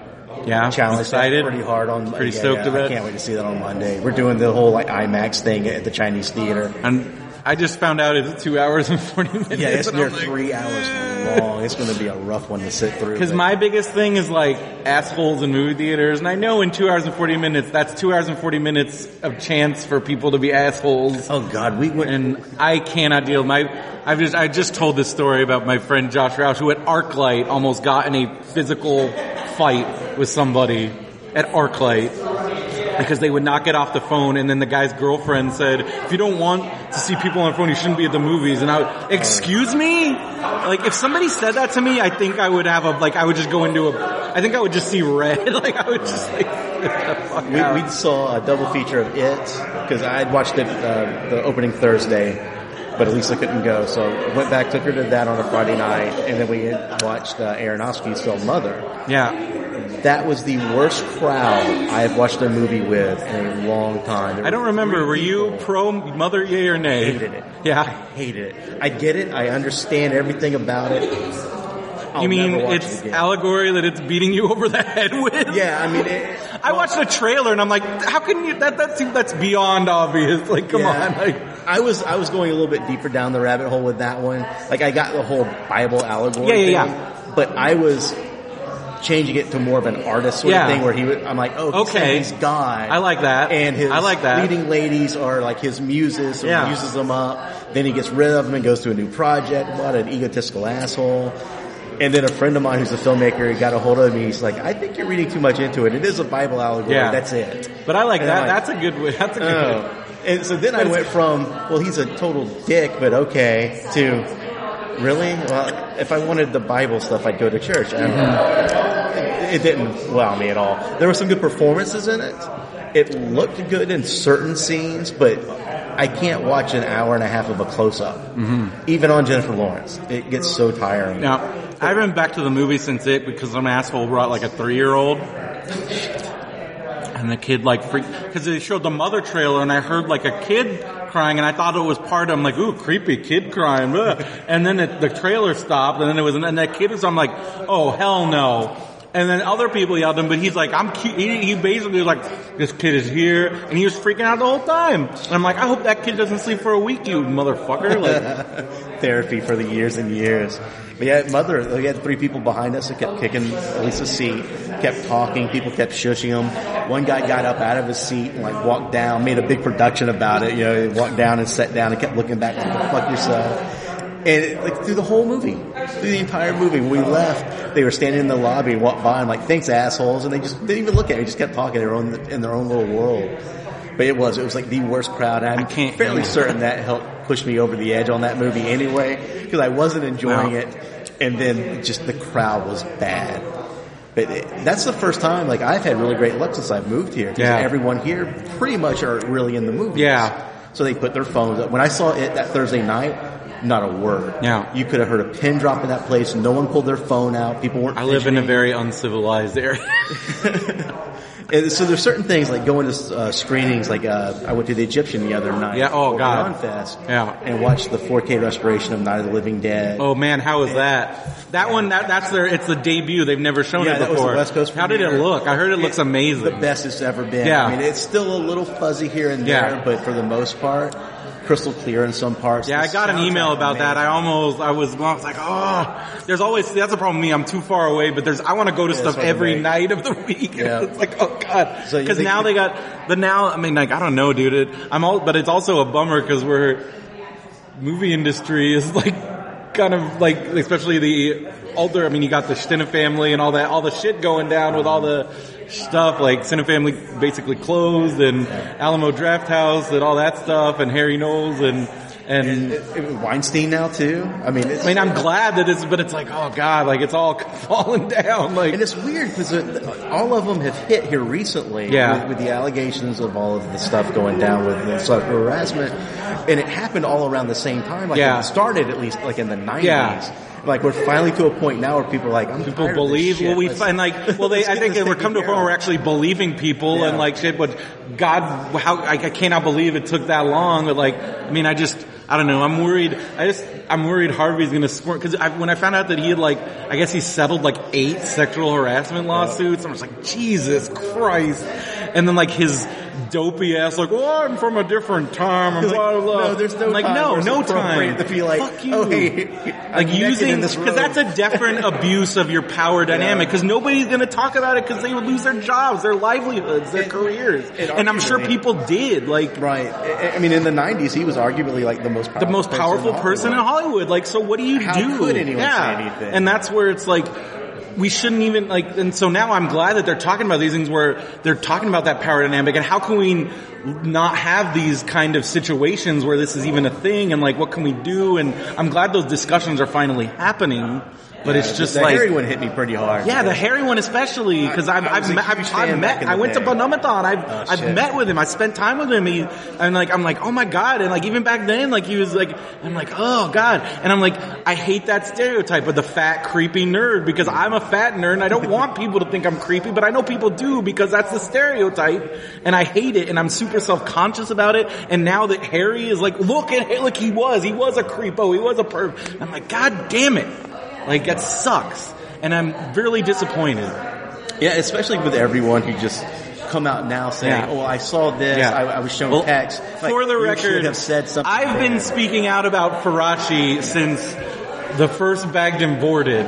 Yeah. challenge excited. that pretty hard on. Pretty yeah, stoked yeah, about I can't wait to see that on Monday. We're doing the whole like IMAX thing at the Chinese theater. And I just found out it's two hours and 40 minutes. Yeah, it's near like, three hours long. It's going to be a rough one to sit through. Because my biggest thing is like assholes in movie theaters, and I know in two hours and forty minutes, that's two hours and forty minutes of chance for people to be assholes. oh god, we went. And I cannot deal. My, I've just, I just told this story about my friend Josh Roush, who at ArcLight almost got in a physical fight with somebody at ArcLight because they would not get off the phone, and then the guy's girlfriend said, "If you don't want to see people on the phone, you shouldn't be at the movies." And I, would, excuse me, like if somebody said that to me, I think I would have a like I would just go into a, I think I would just see red, like I would just like get the fuck we, we saw a double feature of It because I had watched it uh, the opening Thursday, but Elisa couldn't go, so I went back, took her to that on a Friday night, and then we watched uh, Aronofsky's film Mother. yeah. That was the worst crowd I have watched a movie with in a long time. There I don't remember. Were you people. pro mother, yay or nay? hated it. Yeah. I hated it. I get it. I understand everything about it. I'll you mean it's it allegory that it's beating you over the head with? Yeah, I mean, it, I watched the trailer and I'm like, how can you? That that seems that's beyond obvious. Like, come yeah. on. Like, I was I was going a little bit deeper down the rabbit hole with that one. Like I got the whole Bible allegory Yeah, yeah, thing, yeah. but I was changing it to more of an artist sort Yeah. of thing where he would, I'm like, oh, Okay. he's God. I like that. And his I like that. leading ladies are like his muses, so Yeah. he uses them up. Then he gets rid of them and goes to a new project. What an egotistical asshole. And then a friend of mine who's a filmmaker he got a hold of me. He's like, I think you're reading too much into it. It is a Bible allegory. Yeah. That's it. but I like And that. Like, that's a good way. That's a good Oh. way. And so then I went from, well, he's a total dick, but okay, to, really? Well, if I wanted the Bible stuff, I'd go to church. Know. Mm-hmm. It, didn't wow me at all. There were some good performances in it. It looked good in certain scenes, but I can't watch an hour and a half of a close-up. Mm-hmm. Even on Jennifer Lawrence. It gets so tiring. Now, I haven't been back to the movie since it because some asshole brought like a three year old. And the kid like freaked, cause they showed the mother trailer and I heard like a kid crying and I thought it was part of, I'm like, ooh, creepy kid crying. ugh. And then it, the trailer stopped and then it was, and that kid was, I'm like, oh hell no. And then other people yelled at him, but he's like, I'm cute. He, he basically was like, this kid is here. And he was freaking out the whole time. And I'm like, I hope that kid doesn't sleep for a week, you motherfucker. Like, therapy for the years and years. But yeah, mother, we had three people behind us that kept kicking Lisa's seat, kept talking, people kept shushing him. One guy got up out of his seat and like walked down, made a big production about it, you know, he walked down and sat down and kept looking back, like, "Go fuck yourself. And it, like through the whole movie, through the entire movie, when we left, they were standing in the lobby and walked by and like, thanks assholes, and they just didn't even look at me, they just kept talking in their own, in their own little world. But it was, it was like the worst crowd. I'm can't fairly certain that helped push me over the edge on that movie anyway, because I wasn't enjoying Wow. it, and then just the crowd was bad. But it, that's the first time, like, I've had really great luck since I've moved here. Yeah. everyone here pretty much are really in the movies. Yeah. So they put their phones up. When I saw it that Thursday night, not a word. Yeah. You could have heard a pin drop in that place. No one pulled their phone out. People weren't I live in a very uncivilized area. And so there's certain things like going to uh, screenings. Like uh, I went to the Egyptian the other night. Yeah, oh, God. Fest. Yeah. and watched the 4K restoration of Night of the Living Dead. oh man, how is that? That one, that, that's their, it's the debut. They've never shown Yeah, it was before. West Coast how did it look? I heard it looks amazing. the best it's ever been. Yeah. I mean, it's still a little fuzzy here and Yeah. there, but for the most part, crystal clear in some parts. Yeah, The I got an email about that. I almost, I was, I was like, oh, there's always, that's a problem with me. I'm too far away, but there's, I want to go to Yeah, stuff every night of the week. Yeah. it's like, oh god. So Cause now they got, but now, I mean, like, I don't know, dude. It, I'm all, but it's also a bummer cause we're, movie industry is like, kind of like, especially the older, I mean, you got the Cinefamily and all that, all the shit going down with all the stuff, like Cinefamily basically closed and Alamo Drafthouse and all that stuff and Harry Knowles and, and, It- it- Weinstein now too. I mean, it's, I mean, I'm glad that it's, but it's like, oh god, like it's all falling down. Like, And it's weird because all of them have hit here recently Yeah. with, with the allegations of all of the stuff going down with the sexual harassment. And it happened all around the same time. Like Yeah. it started at least like in the 90s. Yeah. Like we're finally to a point now where people are like, I'm people tired of this believe. Well, we find like, well, they, I think we're come to a point where we're actually believing people Yeah. and like shit. But God, how I, I cannot believe it took that long. But like, I mean, I just, I don't know. I'm worried. I just, I'm worried Harvey's gonna squirt because when I found out that he had like, I guess he settled like eight sexual harassment lawsuits. I was like, Jesus Christ. And then like his dopey ass, like, well, I'm from a different time. And blah, blah, blah. no, there's no I'm like, time no, no time to be like, Fuck you. oh, hey, like using because that's a different abuse of your power dynamic because nobody's going to talk about it because they would lose their jobs, their livelihoods, their And- careers, and and I'm sure people did. Like Right. I I mean, in the 90s, he was arguably like the most the most powerful in person in Hollywood. Hollywood. Like, so what do you How do? could anyone yeah. say anything? And that's where it's like. We shouldn't even like, and so now I'm glad that they're talking about these things where they're talking about that power dynamic and how can we not have these kind of situations where this is even a thing and like what can we do and I'm glad those discussions are finally happening, but it's just the like, Harry one hit me pretty hard. Yeah, the Harry one especially because I've I've met, I've, I've met I the went to day. Butt-Numb-A-Thon. I've Oh, I've shit. met with him. I spent time with him. He and like I'm like oh my god and like even back then like he was like I'm like oh god and I'm like I hate that stereotype of the fat creepy nerd because I'm a fat nerd and I don't want people to think I'm creepy but I know people do because that's the stereotype and I hate it and I'm super self conscious about it and now that Harry is like look at him like he was he was a creepo he was a perv I'm like god damn it like that sucks and I'm really disappointed. Yeah, especially with everyone who just come out now saying, Yeah. "Oh, I saw this. Yeah. I, I was shown Well, text." Like, for the record, have said something. I've been speaking out about Faraci since the first bagged and boarded.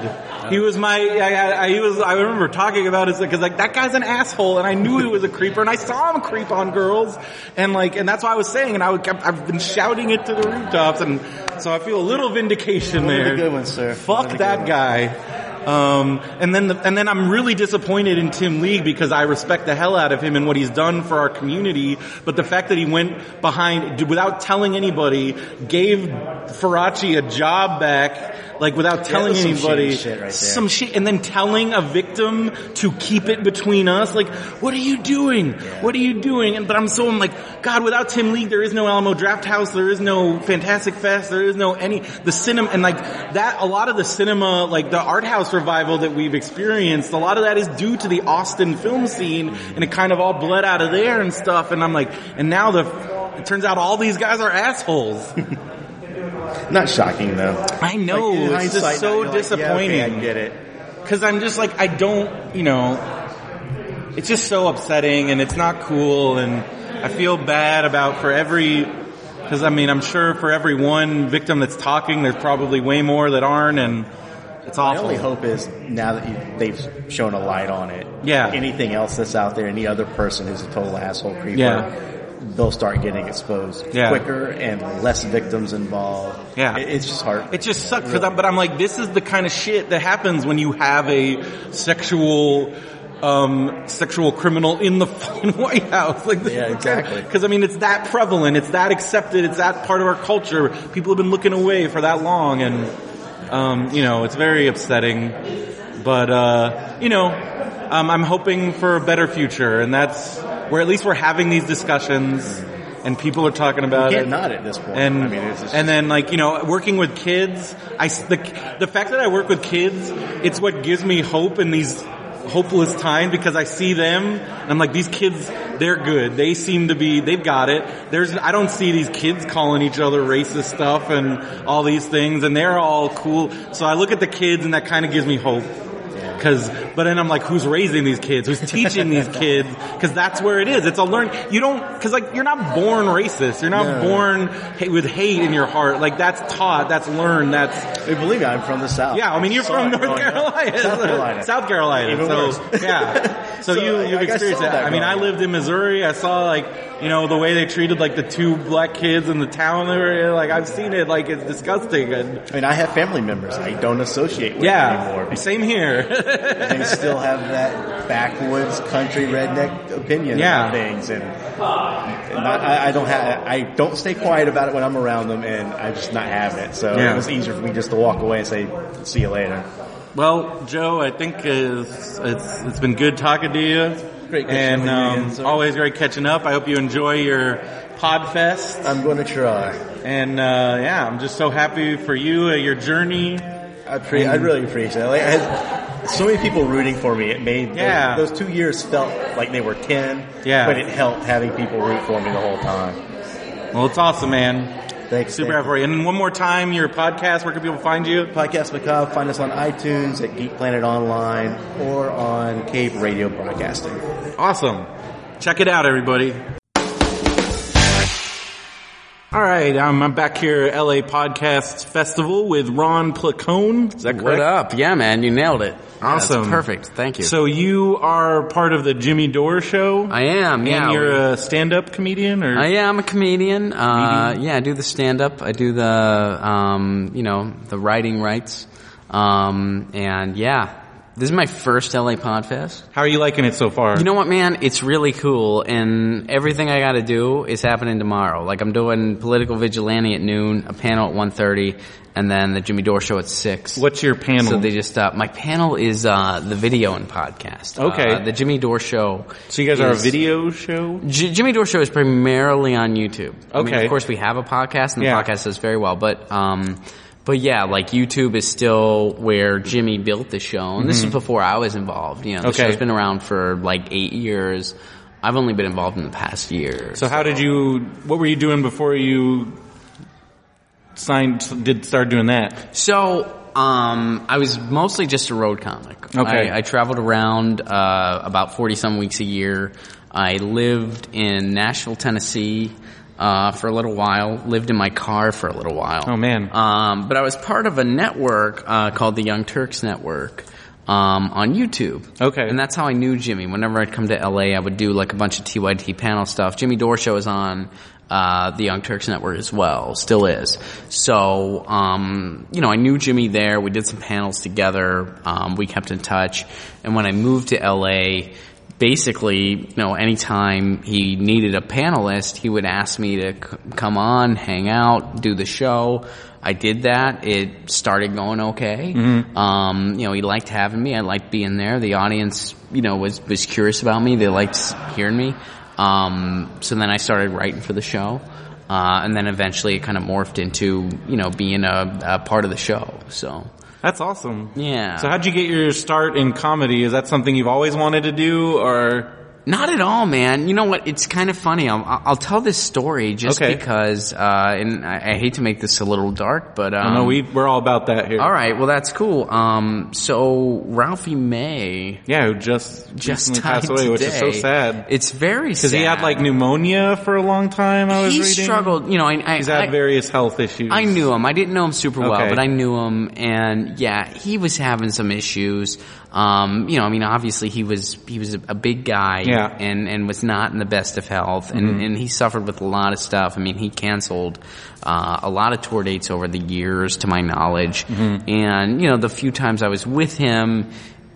He was my, I, I, he was, I remember talking about it because like that guy's an asshole and I knew he was a creeper and I saw him creep on girls and like, and that's why I was saying and I would, I've been shouting it to the rooftops and so I feel a little vindication One of there. the good ones, sir. Fuck that guy. Um, and then the, and then I'm really disappointed in Tim League because I respect the hell out of him and what he's done for our community. But the fact that he went behind without telling anybody, gave Faraci a job back, like without telling that was some anybody, shit right some shit, and then telling a victim to keep it between us. Like, what are you doing? What are you doing? And but I'm so I'm like, God, without Tim League, there is no Alamo Drafthouse, there is no Fantastic Fest, there is no any the cinema and like that. A lot of the cinema, like the art house revival that we've experienced, a lot of that is due to the Austin film scene, and it kind of all bled out of there and stuff. And I'm like, and now the it turns out all these guys are assholes. Not shocking though. I know Like, it's just now so you're like, yeah, disappointing. okay, I get it. Cause I'm just like, I don't, you know, it's just so upsetting and it's not cool and I feel bad about for every, cause I mean, I'm sure for every one victim that's talking, there's probably way more that aren't and it's My only hope is now that you, they've shown a light on it. Yeah. Anything else that's out there, any other person who's a total asshole creeper, Yeah. they'll start getting exposed Yeah. quicker and less victims involved. Yeah. It- it's just hard. It just sucks for them, but I'm like, this is the kind of shit that happens when you have a sexual, um, sexual criminal in the fucking White House. Like, Yeah, exactly. Because I mean, it's that prevalent, it's that accepted, it's that part of our culture. People have been looking away for that long, and um, you know, it's very upsetting. But uh, you know, um, I'm hoping for a better future, and that's where at least we're having these discussions, and people are talking about it. not at this point. And I mean, it's just, and then like you know working with kids, I the the fact that I work with kids, it's what gives me hope in these hopeless time because I see them and I'm like these kids they're good. They seem to be they've got it. There's I don't see these kids calling each other racist stuff and all these things and they're all cool. So I look at the kids and that kind of gives me hope. Cause, but then I'm like, who's raising these kids? Who's teaching these kids? Cause that's where it is. It's a learn, you don't, cause like, you're not born racist. You're not No. born ha- with hate in your heart. Like that's taught, that's learned, that's, Hey, believe me, I'm from the South. yeah, I mean, you're Saw from North. Carolina. South Carolina. South Carolina. Even so, worse. yeah. So, So, you, you've I experienced saw that. that I mean, I lived in Missouri. I saw like, you know, the way they treated like the two black kids in the town they area. Like I've seen it. Like it's disgusting. And I mean, I have family members I don't associate with yeah, anymore same here. they still have that backwoods country redneck opinion Yeah. about things, and, and not, I, I don't have I don't stay quiet about it when I'm around them, and I'm just not having it. So Yeah. it was easier for me just to walk away and say, "See you later." Well, Joe, I think it's it's, it's been good talking to you. Great and up with you um, again, always great catching up. I hope you enjoy your Podfest. I'm going to try. And uh, yeah, I'm just so happy for you, uh, your journey. I pre- I really appreciate it. Like, I had so many people rooting for me. It made those- Yeah. those, two years felt like they were ten. Yeah. but it helped having people root for me the whole time. Well, it's awesome, man. Thanks. Super happy for you. And one more time, your podcast. Where can people find you? Podcast Macabre. Find us on iTunes at Geek Planet Online or on Cave Radio Broadcasting. Awesome. Check it out, everybody. All right, um, I'm back here at LA Podcast Festival with Ron Placone. Is that correct? What up? Yeah, man, you nailed it. Awesome. perfect. Thank you. So you are part of the Jimmy Dore show? I am. Yeah, And you're a stand-up comedian, or I am a comedian. Uh, yeah, I do the stand up. I do the, um, you know, the writing rights. Um, and yeah, this is my first LA Podfest. how are you liking it so far? You know what, man? It's really cool, and everything I got to do is happening tomorrow. Like I'm doing political vigilante at noon, a panel at 1.30, and then the Jimmy Dore show at six. what's your panel? So they just uh, my panel is uh, the video and podcast. Okay. uh, the Jimmy Dore show. So you guys are a video show? J- Jimmy Dore show is primarily on YouTube. I mean, Okay. of course, we have a podcast, and the Yeah. podcast does very well. But um, but yeah, like YouTube is still where Jimmy built the show, and this is before I was involved. You know, the Mm-hmm. Okay. show's been around for like eight years. I've only been involved in the past year. So how did you? What were you doing before you signed? Did start doing that? So, um, I was mostly just a road comic. Okay. I, I traveled around uh, about forty some weeks a year. I lived in Nashville, Tennessee. Uh, for a little while, lived in my car for a little while. Oh, man. Um, but I was part of a network uh, called the Young Turks Network um, on YouTube. Okay. and that's how I knew Jimmy. Whenever I'd come to LA, I would do like a bunch of TYT panel stuff. Jimmy Dore show is on uh, the Young Turks Network as well, still is. So, um, you know, I knew Jimmy there. We did some panels together. Um, we kept in touch, and when I moved to LA. Basically, you know, anytime he needed a panelist, he would ask me to c- come on, hang out, do the show. I did that. It started going okay. Um, you know, he liked having me. I liked being there. The audience, you know, was was curious about me. They liked hearing me. Um, so then I started writing for the show, uh, and then eventually it kind of morphed into you know being a, a part of the show. So That's awesome. yeah. So how'd you get your start in comedy? Is that something you've always wanted to do, or Not at all, man. You know what? It's kind of funny. I'll, I'll tell this story just Okay. because, uh, and I, I hate to make this a little dark, but um, no? We we're all about that here. all right. Well, that's cool. Um, so Ralphie May Yeah, who just just passed away, which is so sad. It's very sad Because he had like pneumonia for a long time. I was he reading. struggled. You know, I, I, He's had I- various health issues. I knew him. I didn't know him super well, Okay. but I knew him, and yeah, he was having some issues. Um, you know, I mean, obviously he was he was a, a big guy, Yeah. And and was not in the best of health, and and he suffered with a lot of stuff. I mean, he canceled uh, a lot of tour dates over the years, to my knowledge, and you know, the few times I was with him,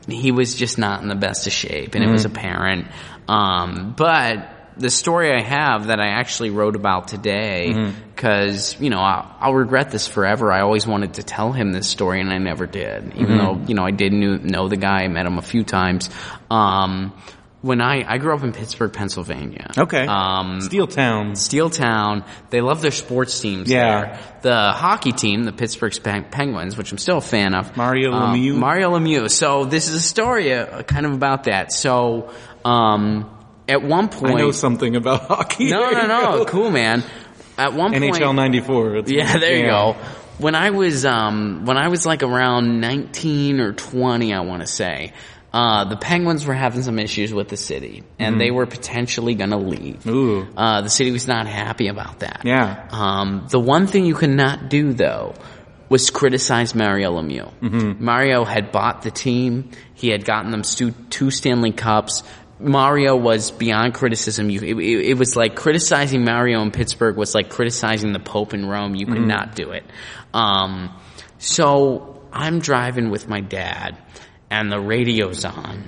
he was just not in the best of shape, and it was apparent. Um, but the story I have that I actually wrote about today, because you know I'll, I'll regret this forever. I always wanted to tell him this story, and I never did. Even though you know I did knew, know the guy, I met him a few times. Um, when I I grew up in Pittsburgh, Pennsylvania. Okay. Um, Steel Town. Steel Town. They love their sports teams Yeah. there. The hockey team, the Pittsburgh Penguins, which I'm still a fan of. Mario um, Lemieux? Mario Lemieux. So this is a story uh, kind of about that. So um, at one point, I know something about hockey. no, There no, no, cool, man. At one point, NHL '94. Yeah, there you go. When I was um when I was like around 19 or 20, I want to say, uh the Penguins were having some issues with the city and they were potentially going to leave. Mm-hmm. Ooh. Uh the city was not happy about that. Yeah. Um the one thing you could not do though was criticize Mario Lemieux. Mm-hmm. Mario had bought the team. He had gotten them stu- two Stanley Cups. Mario was beyond criticism. You, it, it, it was like criticizing Mario in Pittsburgh was like criticizing the Pope in Rome. You could Mm-hmm. not do it. Um, so I'm driving with my dad, and the radio's on,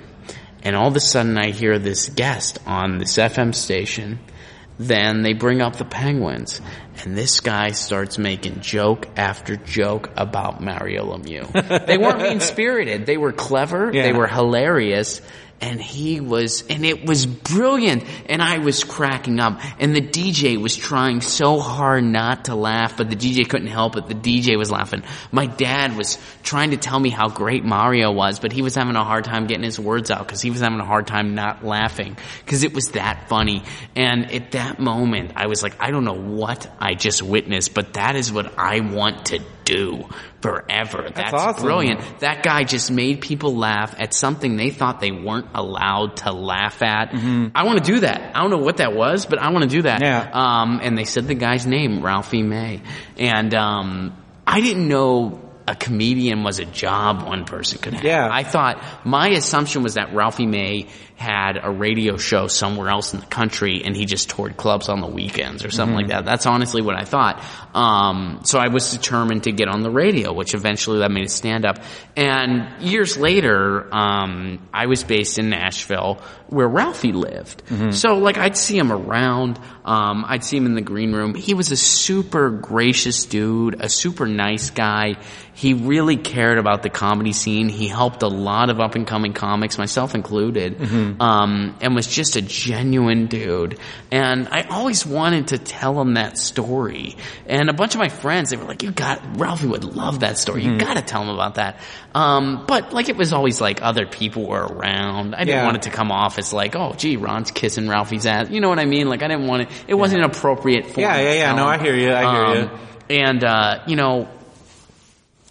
and all of a sudden I hear this guest on this FM station. Then they bring up the Penguins, and this guy starts making joke after joke about Mario Lemieux. they weren't mean spirited. They were clever. They were hilarious. And he was, and it was brilliant. And I was cracking up. And the DJ was trying so hard not to laugh, but the DJ couldn't help it. The DJ was laughing. My dad was trying to tell me how great Mario was, but he was having a hard time getting his words out because he was having a hard time not laughing because it was that funny. And at that moment, I was like, I don't know what I just witnessed, but that is what I want to do forever. That's, awesome. brilliant. That guy just made people laugh at something they thought they weren't allowed to laugh at. I want to do that. I don't know what that was, but I want to do that. Yeah. Um, and they said the guy's name, Ralphie May. And, um, I didn't know a comedian was a job one person could have. Yeah. I thought, my assumption was that Ralphie May had a radio show somewhere else in the country and he just toured clubs on the weekends or something like that. That's honestly what I thought. Um, so I was determined to get on the radio, which eventually led me to stand up. And years later, um, I was based in Nashville where Ralphie lived. So like I'd see him around, um, I'd see him in the green room. He was a super gracious dude, a super nice guy. He really cared about the comedy scene. He helped a lot of up and coming comics, myself included, um, and was just a genuine dude. And I always wanted to tell him that story. And a bunch of my friends, they were like, "You got Ralphie would love that story. You got to tell him about that." Um, but like it was always like other people were around. I didn't Yeah. want it to come off as like, "Oh, gee, Ron's kissing Ralphie's ass." You know what I mean? Like I didn't want it. It wasn't an appropriate. Form Yeah, yeah, yeah. No. I hear you. I hear you. Um, And uh, you know,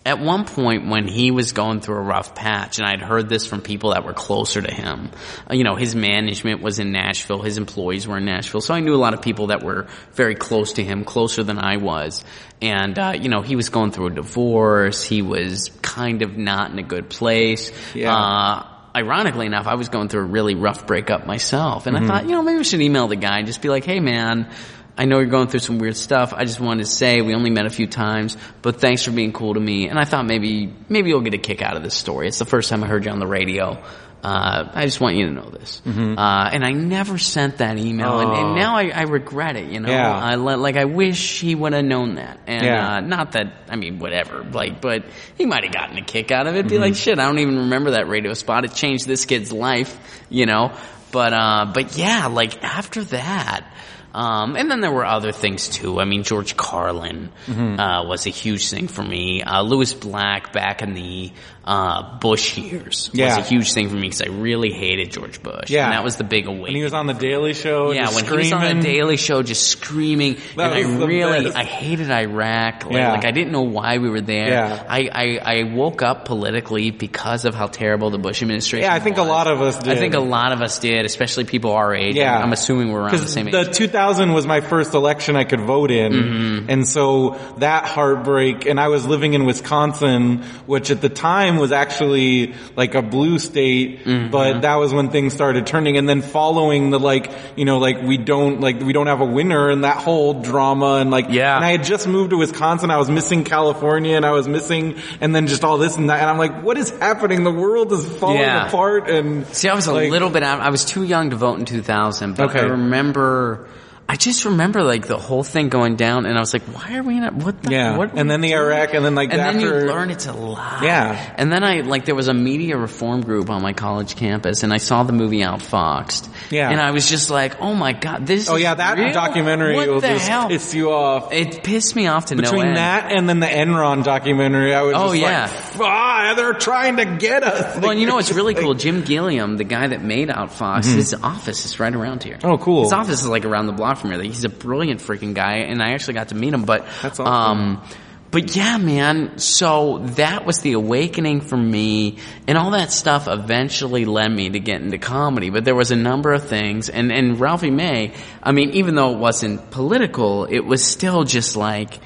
at one point when he was going through a rough patch, and I'd heard this from people that were closer to him, uh, you know, his management was in Nashville, his employees were in Nashville, so I knew a lot of people that were very close to him, closer than I was. And, uh, you know, he was going through a divorce, he was kind of not in a good place. Yeah. Uh, ironically enough, I was going through a really rough breakup myself, and I thought, you know, maybe we should email the guy and just be like, hey man, I know you're going through some weird stuff. I just wanted to say we only met a few times, but thanks for being cool to me. And I thought maybe maybe you'll get a kick out of this story. It's the first time I heard you on the radio. Uh, I just want you to know this. Mm-hmm. Uh, and I never sent that email, and, and now I, I regret it. You know, Oh. Yeah. I, li- like I wish he would have known that. And Yeah. uh, not that I mean whatever, like, but he might have gotten a kick out of it. Mm-hmm. Be like, shit, I don't even remember that radio spot. It changed this kid's life. You know, but uh, but yeah, like after that. Um, and then there were other things too. I mean, George Carlin Mm-hmm. uh, was a huge thing for me. Uh, Lewis Black back in the uh, Bush years Yeah. was a huge thing for me because I really hated George Bush. Yeah. and that was the big When awakening. he was on the Daily Show, Yeah, just when screaming. he was on the Daily Show, just screaming, That and was I the really, best. I hated Iraq. Like, Yeah. like I didn't know why we were there. Yeah. I, I, I woke up politically because of how terrible the Bush administration. Yeah, I think a lot of us did. I think a lot of us did, especially people our age. Yeah. I'm assuming we're around the same age. the 2000 was my first election I could vote in. Mm-hmm. And so that heartbreak, and I was living in Wisconsin, which at the time was actually like a blue state, Mm-hmm. but that was when things started turning. And then following the like, you know, like we don't, like we don't have a winner and that whole drama and like, Yeah. and I had just moved to Wisconsin. I was missing California and I was missing, and then just all this and that. And I'm like, what is happening? The world is falling Yeah. apart and See, I was a like- little bit out. I was too young to vote in 2000, but Okay. I remember. I just remember like the whole thing going down, and I was like, "Why are we in? A, what the? Yeah. What And then the doing?" Iraq, and then, like, and then you learn it's a lie. Yeah. And then I like there was a media reform group on my college campus, and I saw the movie Outfoxed. Yeah. And I was just like, "Oh my god, this! Oh yeah, that real? documentary What will the just hell? piss you off. It pissed me off to no Between that and then the Enron documentary, I was Oh, just yeah. like, ah, they're trying to get us. Well, and you know what's really Like- cool? Jim Gilliam, the guy that made Outfox, his office is right around here. Mm-hmm. Oh, cool. His office is like around the block from here. Like, He's a brilliant freaking guy, and I actually got to meet him. But That's awesome. um, but yeah, man. So that was the awakening for me, and all that stuff eventually led me to get into comedy. But there was a number of things, and and Ralphie May. I mean, even though it wasn't political, it was still just like.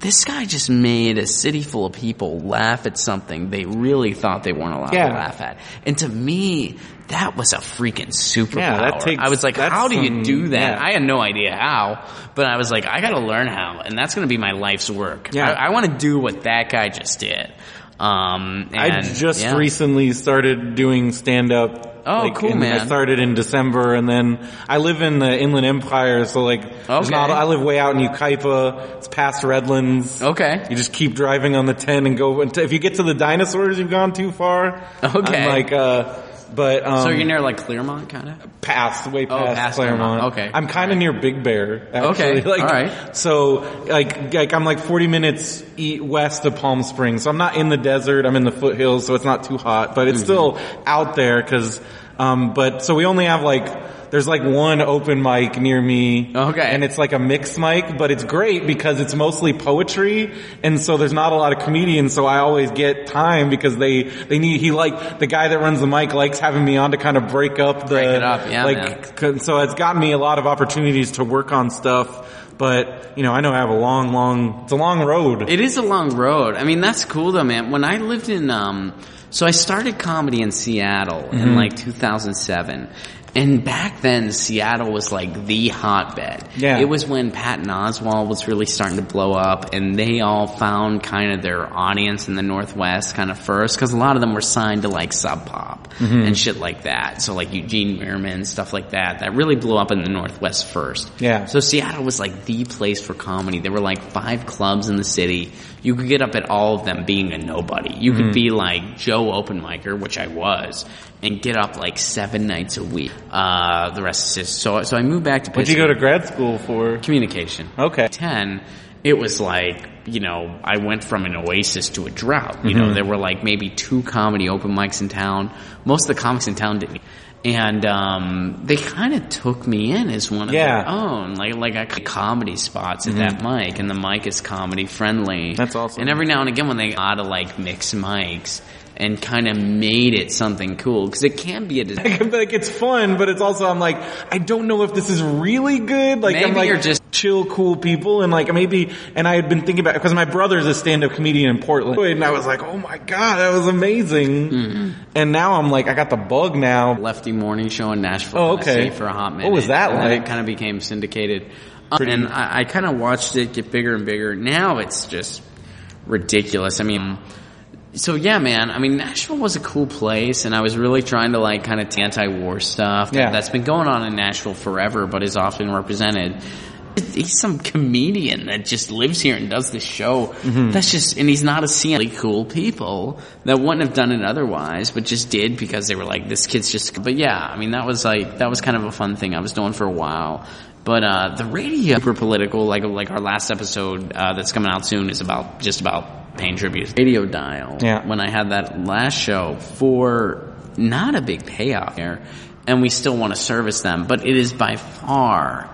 This guy just made a city full of people laugh at something they really thought they weren't allowed Yeah. to laugh at. And to me, that was a freaking superpower. Yeah, that takes- I was like, how do you do that? yeah. I had no idea how, but I was like, I gotta learn how, and that's gonna be my life's work. Yeah. I, I wanna do what that guy just did. Um, I just yeah. recently started doing stand up. Oh, cool, man! I started in December and then I live in the Inland Empire, so like, Okay. not, I live way out in Yucaipa. It's past Redlands. Okay. You just keep driving on the 10 and go, if you get to the dinosaurs, you've gone too far. Okay. I'm like, uh, but, um, So you're near like Claremont, kind of? past, way Oh, past, past Claremont. Claremont. Okay. I'm kind of near Big Bear. Actually. Okay. Like, All right. So, like, like I'm like 40 minutes west of Palm Springs. So I'm not in the desert. I'm in the foothills, so it's not too hot, but it's Mm-hmm. still out there because, um, but so we only have like. There's like one open mic near me. Okay. And it's like a mixed mic, but it's great because it's mostly poetry. And so there's not a lot of comedians. So I always get time because they, they need, he like, the guy that runs the mic likes having me on to kind of break up the, Break it up, yeah, like, man. so it's gotten me a lot of opportunities to work on stuff, but you know, I know I have a long, long, it's a long road. It is a long road. I mean, that's cool though, man. When I lived in, um, so I started comedy in Seattle Mm-hmm. in like 2007. And back then, Seattle was like the hotbed. Yeah. It was when Patton Oswalt was really starting to blow up and they all found kind of their audience in the Northwest kind of first because a lot of them were signed to like Sub Pop Mm-hmm. and shit like that. So like Eugene Mirman, stuff like that, that really blew up in the Northwest first. Yeah. So Seattle was like the place for comedy. There were like five clubs in the city. You could get up at all of them being a nobody. You could be like Joe Open Micer, which I was, and get up like seven nights a week. Uh, the rest is so. So I moved back to. What'd you go to grad school for? communication? Okay. 10, it was like, you know, I went from an oasis to a drought. You know, Mm-hmm. there were like maybe two comedy open mics in town. Most of the comics in town didn't. And um, they kind of took me in as one of Yeah. their own, like like I could comedy spots at that mic, and the mic is comedy friendly. Mm-hmm. That's awesome. And every now and again, when they got to like mix mics and kind of made it something cool, because it can be a dis- like it's fun, but it's also I'm like I don't know if this is really good. Like I'm Maybe like you're just- chill, cool people, and like maybe. And I had been thinking about because my brother's a stand-up comedian in Portland, and I was like, oh my god, that was amazing. Mm-hmm. And now I'm like, I got the bug now. Lefty Morning Show in Nashville, Oh, okay. For a hot minute. What was that and like? It kind of became syndicated. Um, and I, I kind of watched it get bigger and bigger. Now it's just ridiculous. I mean, so yeah, man. I mean, Nashville was a cool place, and I was really trying to like kind of anti-war stuff that, Yeah. that's been going on in Nashville forever, but is often represented. He's some comedian that just lives here and does this show. Mm-hmm. That's just, and he's not a scene. Really cool people that wouldn't have done it otherwise, but just did because they were like, this kid's just. But yeah, I mean, that was like that was kind of a fun thing I was doing for a while. But uh, the radio super political, like like our last episode uh, that's coming out soon is about just about paying tribute. Radio dial. Yeah. When I had that last show for not a big payoff here, and we still want to service them, but it is by far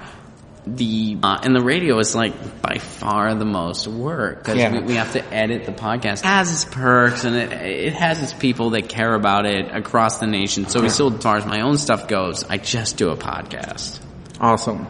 the uh, and the radio is like by far the most work because Yeah. we, we have to edit the podcast. It has its perks and it it has its people that care about it across the nation. So we still, as far as my own stuff goes, I just do a podcast. Awesome.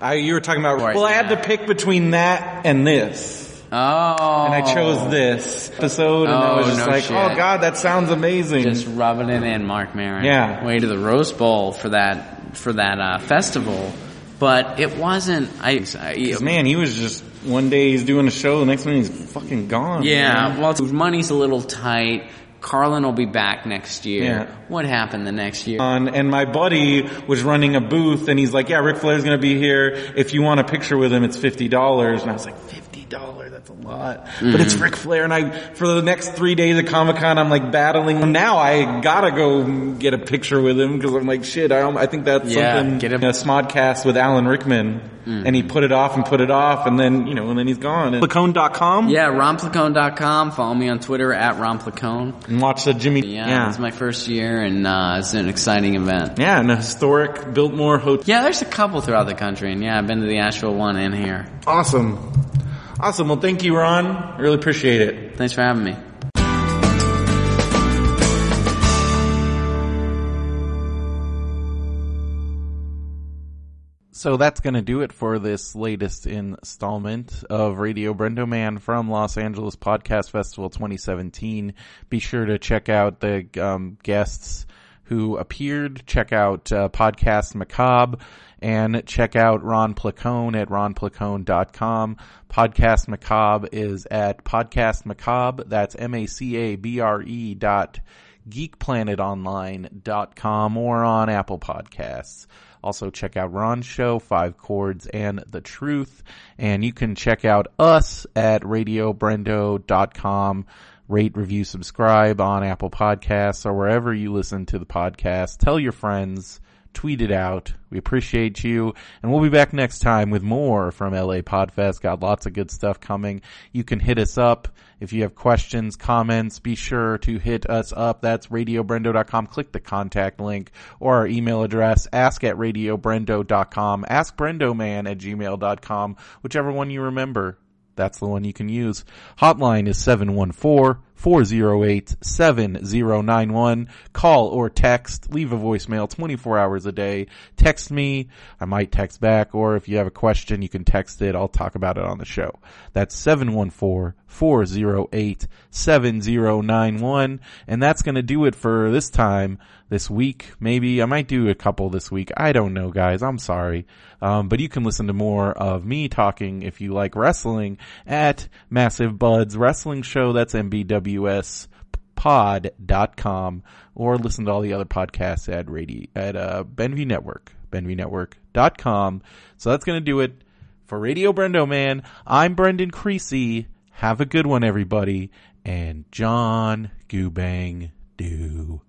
I, you were talking about, Right, well, I had to pick between that and this. Oh. And I chose this episode and I Oh, was just no like, shit. oh god, that sounds amazing. Just rubbing it in, Marc Maron. Yeah. Way to the Rose Bowl for that for that uh, festival, but it wasn't. I, I man, he was just, one day he's doing a show, the next one he's fucking gone. yeah. man. Well, money's a little tight. Carlin will be back next year. Yeah. What happened the next year? on, and my buddy was running a booth, and he's like, "Yeah, Ric Flair's gonna be here. If you want a picture with him, it's fifty dollars." And I was like, 50 dollars? That's a lot." But it's Ric Flair, and I for the next three days of Comic Con, I'm like battling. Now I gotta go get a picture with him because I'm like, shit. I, I think that's Yeah, something. get him- a Smodcast with Alan Rickman, and he put it off and put it off, and then you know, and then he's gone. And Lacone.com. Yeah, ronplacone.com. Follow me on Twitter at ronplacone. and watch the Jimmy. Yeah, yeah, it's my first year, and uh, it's an exciting event. yeah, and a historic Biltmore hotel. Yeah, there's a couple throughout the country, and yeah, I've been to the Asheville one and here. Awesome. Awesome. Well, thank you, Ron. I really appreciate it. Thanks for having me. So that's going to do it for this latest installment of Radio Brendo Man from Los Angeles Podcast Festival 2017. Be sure to check out the um, guests who appeared. Check out uh, Podcast Macabre and check out Ron Placone at ronplacone.com. Podcast Macabre is at Podcast Macabre. That's M-A-C-A-B-R-E dot geekplanetonline.com or on Apple Podcasts. Also check out Ron's show, Five Chords and the Truth. And you can check out us at radiobrendo.com. Rate, review, subscribe on Apple Podcasts or wherever you listen to the podcast. Tell your friends. Tweet it out. We appreciate you. And we'll be back next time with more from LA Podfest. Got lots of good stuff coming. You can hit us up. If you have questions, comments, be sure to hit us up. That's radiobrendo.com. Click the contact link or our email address, ask at radiobrendo.com, ask brendoman at gmail.com, whichever one you remember. That's the one you can use. Hotline is 714-408-7091. Call or text, leave a voicemail 24 hours a day. Text me, I might text back, or if you have a question, you can text it. I'll talk about it on the show. That's 714-408-7091. And that's gonna do it for this time, this week. Maybe I might do a couple this week. I don't know, guys. I'm sorry. Um, but you can listen to more of me talking if you like wrestling at Massive Buds Wrestling Show. That's MBWS pod.com or listen to all the other podcasts at radio at uh Benview Network, benviewnetwork.com. So that's going to do it for Radio Brendo Man. I'm Brendan Creasy. Have a good one everybody and John Goobang do.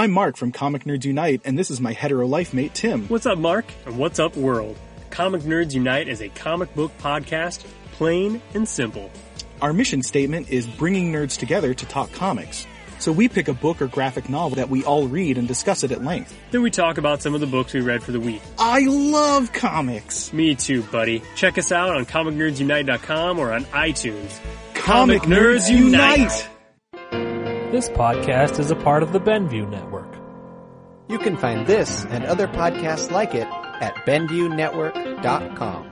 I'm Mark from Comic Nerds Unite, and this is my hetero life mate, Tim. What's up, Mark? And what's up, world? Comic Nerds Unite is a comic book podcast, plain and simple. Our mission statement is bringing nerds together to talk comics. So we pick a book or graphic novel that we all read and discuss it at length. Then we talk about some of the books we read for the week. I love comics! Me too, buddy. Check us out on comicnerdsunite.com or on iTunes. Comic Nerds Unite! This podcast is a part of the Benview Network. You can find this and other podcasts like it at BenviewNetwork.com.